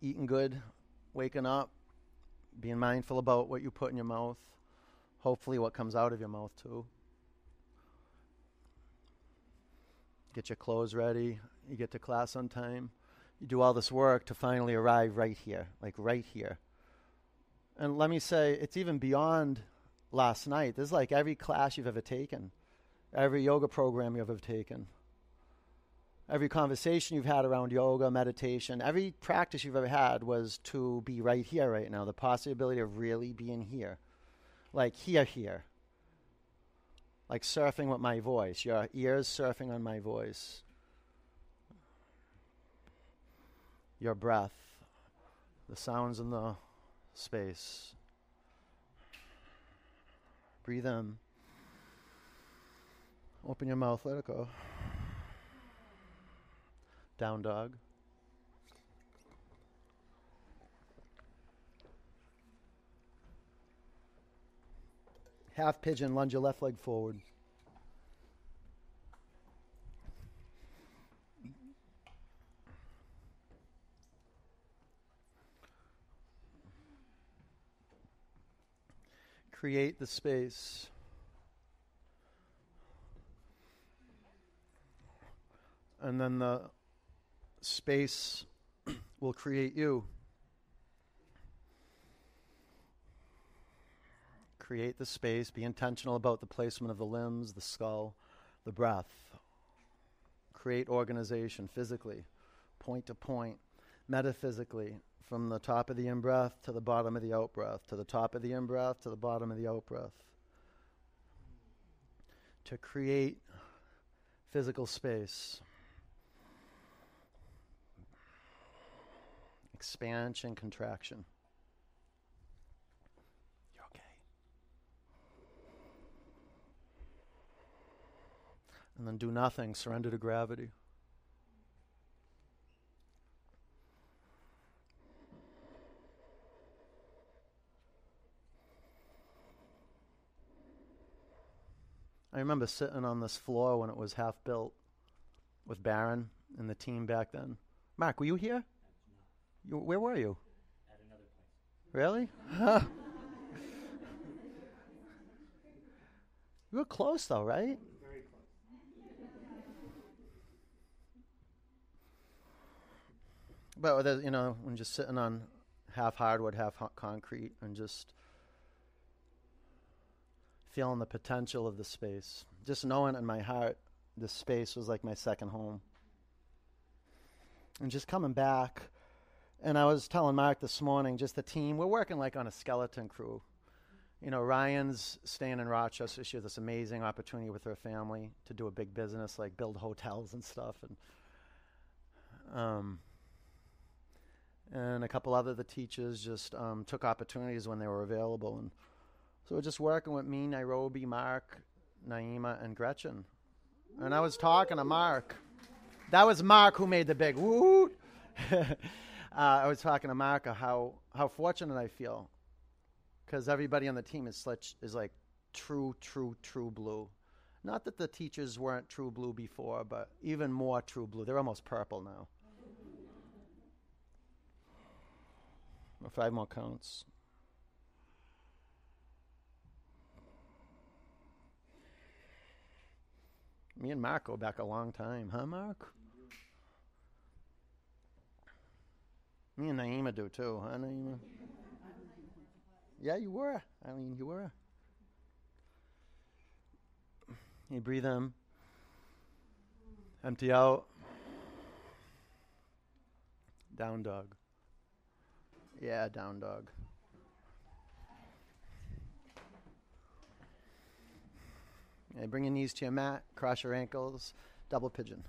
Speaker 1: eating good, waking up, being mindful about what you put in your mouth, hopefully, what comes out of your mouth, too. Get your clothes ready. You get to class on time. You do all this work to finally arrive right here, like right here. And let me say, it's even beyond last night. This is like every class you've ever taken, every yoga program you've ever taken, every conversation you've had around yoga, meditation, every practice you've ever had was to be right here, right now. The possibility of really being here. Like here, here. Like surfing with my voice, your ears surfing on my voice, your breath, the sounds in the space. Breathe in. Open your mouth, let it go. Down dog. Half pigeon, lunge your left leg forward. Create the space. And then the space will create you. Create the space, be intentional about the placement of the limbs, the skull, the breath. Create organization physically, point to point, metaphysically, from the top of the in breath to the bottom of the out breath, to the top of the in breath to the bottom of the out breath. To create physical space. Expansion, contraction. You're okay. And then do nothing, surrender to gravity. I remember sitting on this floor when it was half built with Baron and the team back then. Mark, were you here? You, where were you?
Speaker 3: At another place.
Speaker 1: Really? [LAUGHS] you were close though, right?
Speaker 2: Very close.
Speaker 1: But you know, when just sitting on half hardwood, half concrete, and just feeling the potential of the space, just knowing in my heart this space was like my second home, and just coming back. And I was telling Mark this morning, just the team, we're working like on a skeleton crew. You know, Ryan's staying in Rochester. She has this amazing opportunity with her family to do a big business, like build hotels and stuff, and um, and a couple other the teachers just um, took opportunities when they were available, and so we're just working with me, Nairobi, Mark, Naima, and Gretchen. And I was talking to Mark. That was Mark who made the big woot. [LAUGHS] uh, I was talking to Mark how how fortunate I feel because everybody on the team is such is like true, true, true blue. Not that the teachers weren't true blue before, but even more true blue. They're almost purple now. Five more counts. Me and Mark go back a long time, huh, Mark? Me and Naima do too, huh, Naima? Yeah, you were. I mean, you were. You breathe in, empty out, down dog. Yeah, down dog. Bring your knees to your mat, cross your ankles, double pigeon.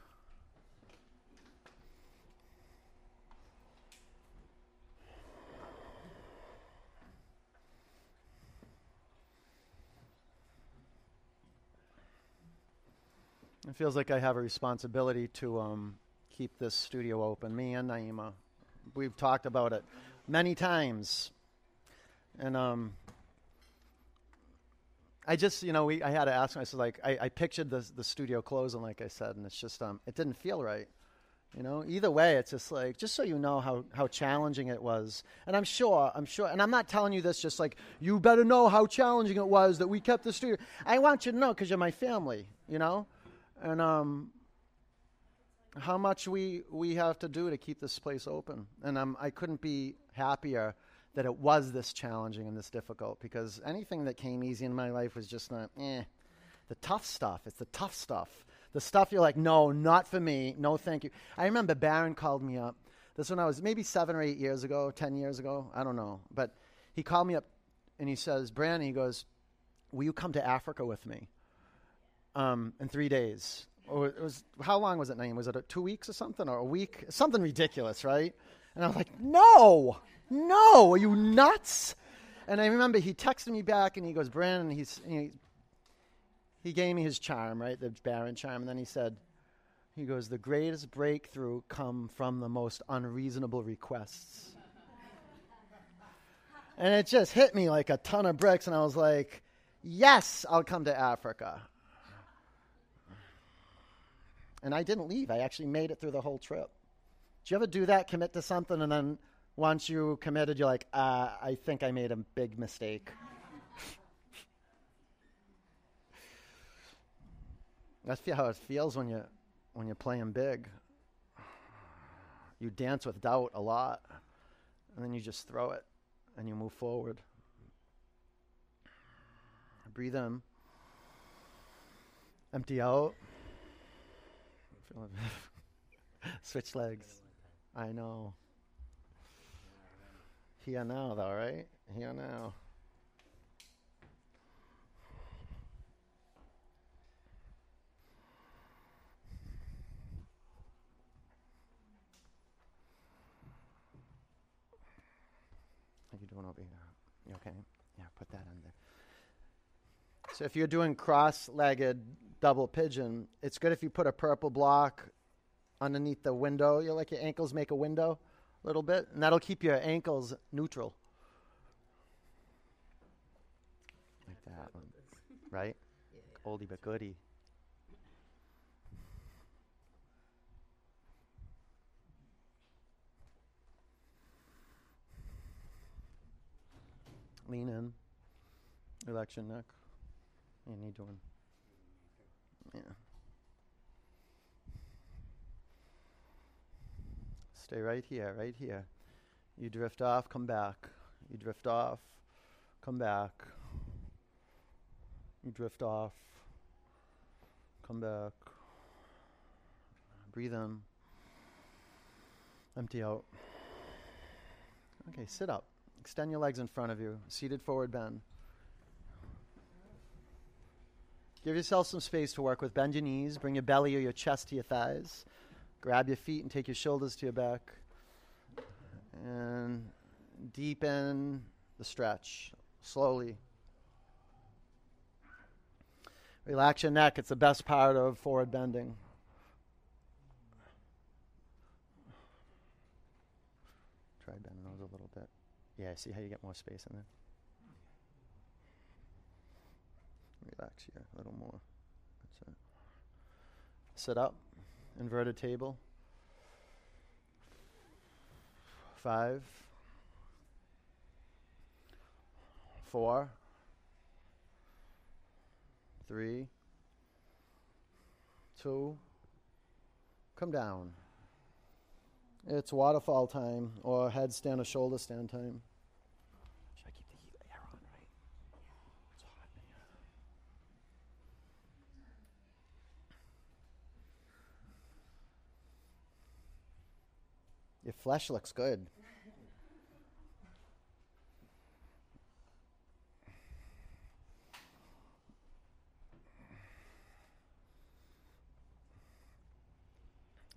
Speaker 1: It feels like I have a responsibility to um, keep this studio open. Me and Naima, we've talked about it many times, and um, I just, you know, we I had to ask myself, like, I, I pictured the the studio closing, like I said, and it's just, um, it didn't feel right. You know, either way, it's just like, just so you know how, how challenging it was. And I'm sure, I'm sure, and I'm not telling you this just like, you better know how challenging it was that we kept the studio. I want you to know because you're my family, you know? And um, how much we, we have to do to keep this place open. And um, I couldn't be happier that it was this challenging and this difficult because anything that came easy in my life was just not, eh. The tough stuff, it's the tough stuff. The stuff you're like, no, not for me. No, thank you. I remember Baron called me up. This when I was maybe seven or eight years ago, ten years ago. I don't know. But he called me up and he says, Brandon, he goes, will you come to Africa with me um, in three days? Or it was how long was it, Naeem? Was it two weeks or something, or a week? Something ridiculous, right? And I was like, no, no, are you nuts? And I remember he texted me back and he goes, Brandon, he's, he, he gave me his charm, right, the Baron charm, and then he said, he goes, the greatest breakthrough come from the most unreasonable requests. and it just hit me like a ton of bricks, and I was like, yes, I'll come to Africa. And I didn't leave. I actually made it through the whole trip. Did you ever do that? Commit to something, and then once you committed, you're like, uh, I think I made a big mistake. [LAUGHS] That's how it feels when you when you're playing big. You dance with doubt a lot, and then you just throw it, and you move forward. Breathe in. Empty out. [LAUGHS] Switch legs. I know. Here now, though, right? Here now. How you doing over here? You okay? Yeah, put that on there. So if you're doing cross-legged double pigeon, it's good if you put a purple block underneath the window. You like your ankles make a window little bit, and that'll keep your ankles neutral. Like that, one. right? Oldie but goodie. Lean in. Relax your neck. You need to. Yeah. Stay right here, right here. You drift off, come back. You drift off, come back. You drift off, come back. Breathe in. Empty out. Okay, sit up. Extend your legs in front of you. Seated forward bend. Give yourself some space to work with. Bend your knees. Bring your belly or your chest to your thighs. Grab your feet and take your shoulders to your back. And deepen the stretch slowly. Relax your neck. It's the best part of forward bending. Try bending those a little bit. Yeah, see how you get more space in there? Relax here a little more. That's it. Sit up, inverted table. Five, four, three, two, come down. It's waterfall time or headstand or shoulder stand time. Should I keep the heat air on, right? It's hot in here. Your flesh looks good.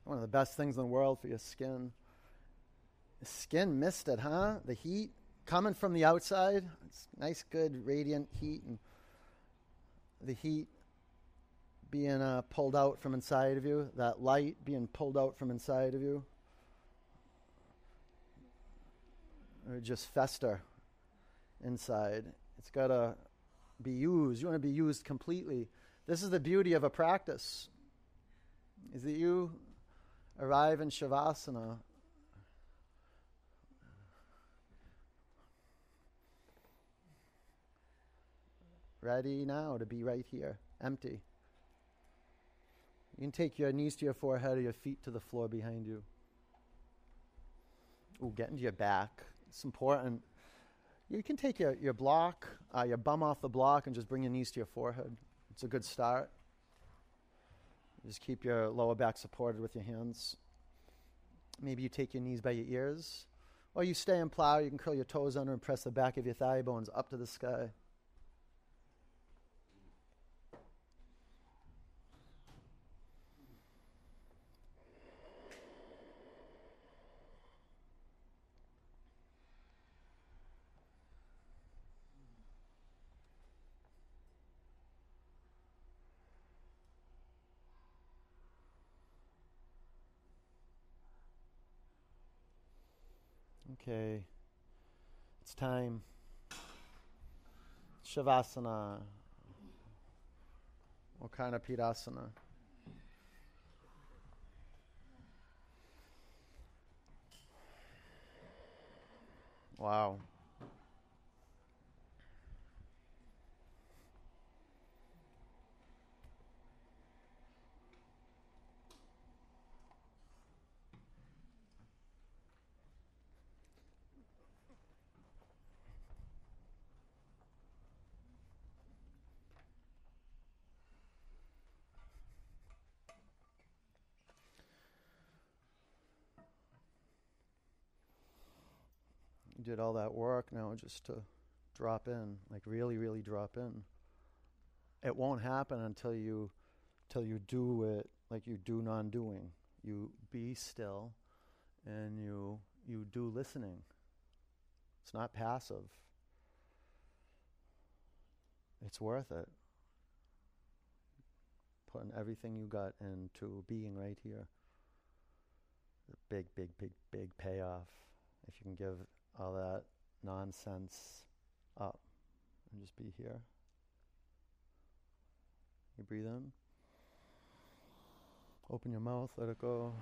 Speaker 1: One of the best things in the world for your skin. Skin missed it, huh? The heat coming from the outside. It's nice, good, radiant heat, and the heat being uh, pulled out from inside of you. That light being pulled out from inside of you. Or just fester inside. It's got to be used. You want to be used completely. This is the beauty of a practice. Is that you arrive in Shavasana. Ready now to be right here, empty. You can take your knees to your forehead or your feet to the floor behind you. Ooh, get into your back. It's important. You can take your, your block, uh, your bum off the block, and just bring your knees to your forehead. It's a good start. Just keep your lower back supported with your hands. Maybe you take your knees by your ears. Or you stay and plow. You can curl your toes under and press the back of your thigh bones up to the sky. Okay. It's time. Shavasana. What kind of Pidasana? Wow. You did all that work now just to drop in, like really, really drop in. It won't happen until you, till you do it like you do non-doing. You be still, and you you do listening. It's not passive. It's worth it. Putting everything you got into being right here. The big, big, big, big payoff. If you can give all that nonsense up and just be here. You breathe in. Open your mouth, let it go.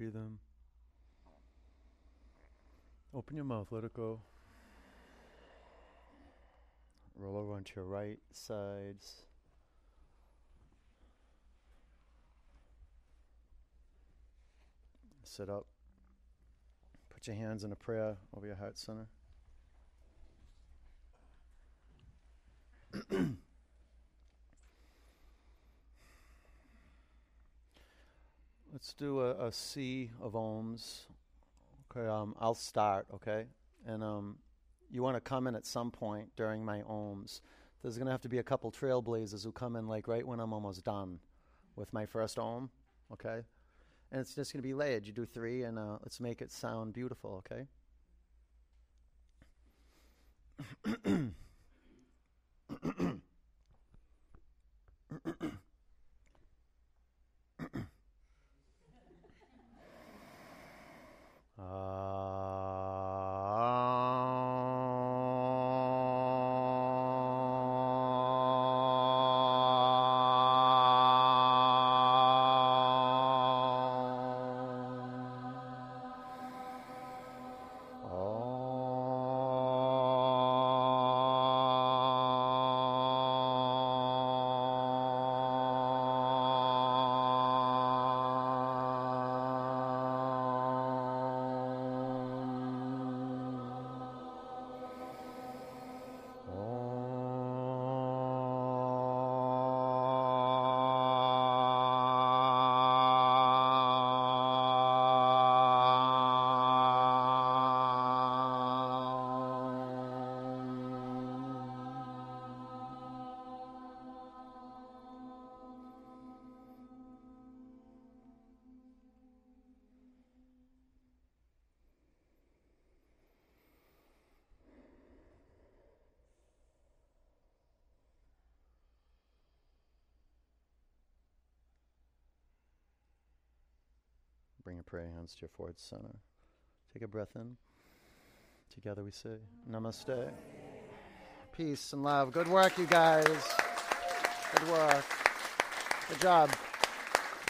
Speaker 1: Breathe in. Open your mouth, let it go. Roll over onto your right sides. Sit up. Put your hands in a prayer over your heart center. [CLEARS THROAT] Let's do a, a sea of oms. Okay, um, I'll start, okay? And um, you want to come in at some point during my oms. There's going to have to be a couple trailblazers who come in like right when I'm almost done with my first om, okay? And it's just going to be layered. You do three, and uh, let's make it sound beautiful, okay? Uh, hands to your forehead center. Take a breath in. Together we say, Namaste. Peace and love. Good work, you guys. Good work. Good job.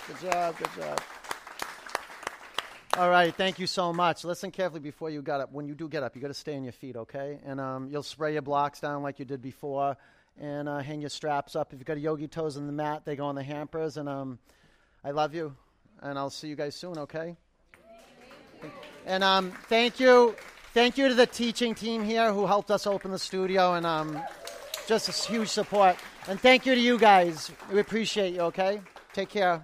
Speaker 1: Good job. Good job. All right, thank you so much. Listen carefully before you get up. When you do get up, you got to stay on your feet, okay? And um, you'll spray your blocks down like you did before, and uh, hang your straps up. If you've got yogi toes in the mat, they go on the hampers. And um, I love you, and I'll see you guys soon, okay? And um, thank you, thank you to the teaching team here who helped us open the studio, and um, just a huge support. And thank you to you guys. We appreciate you. Okay, take care.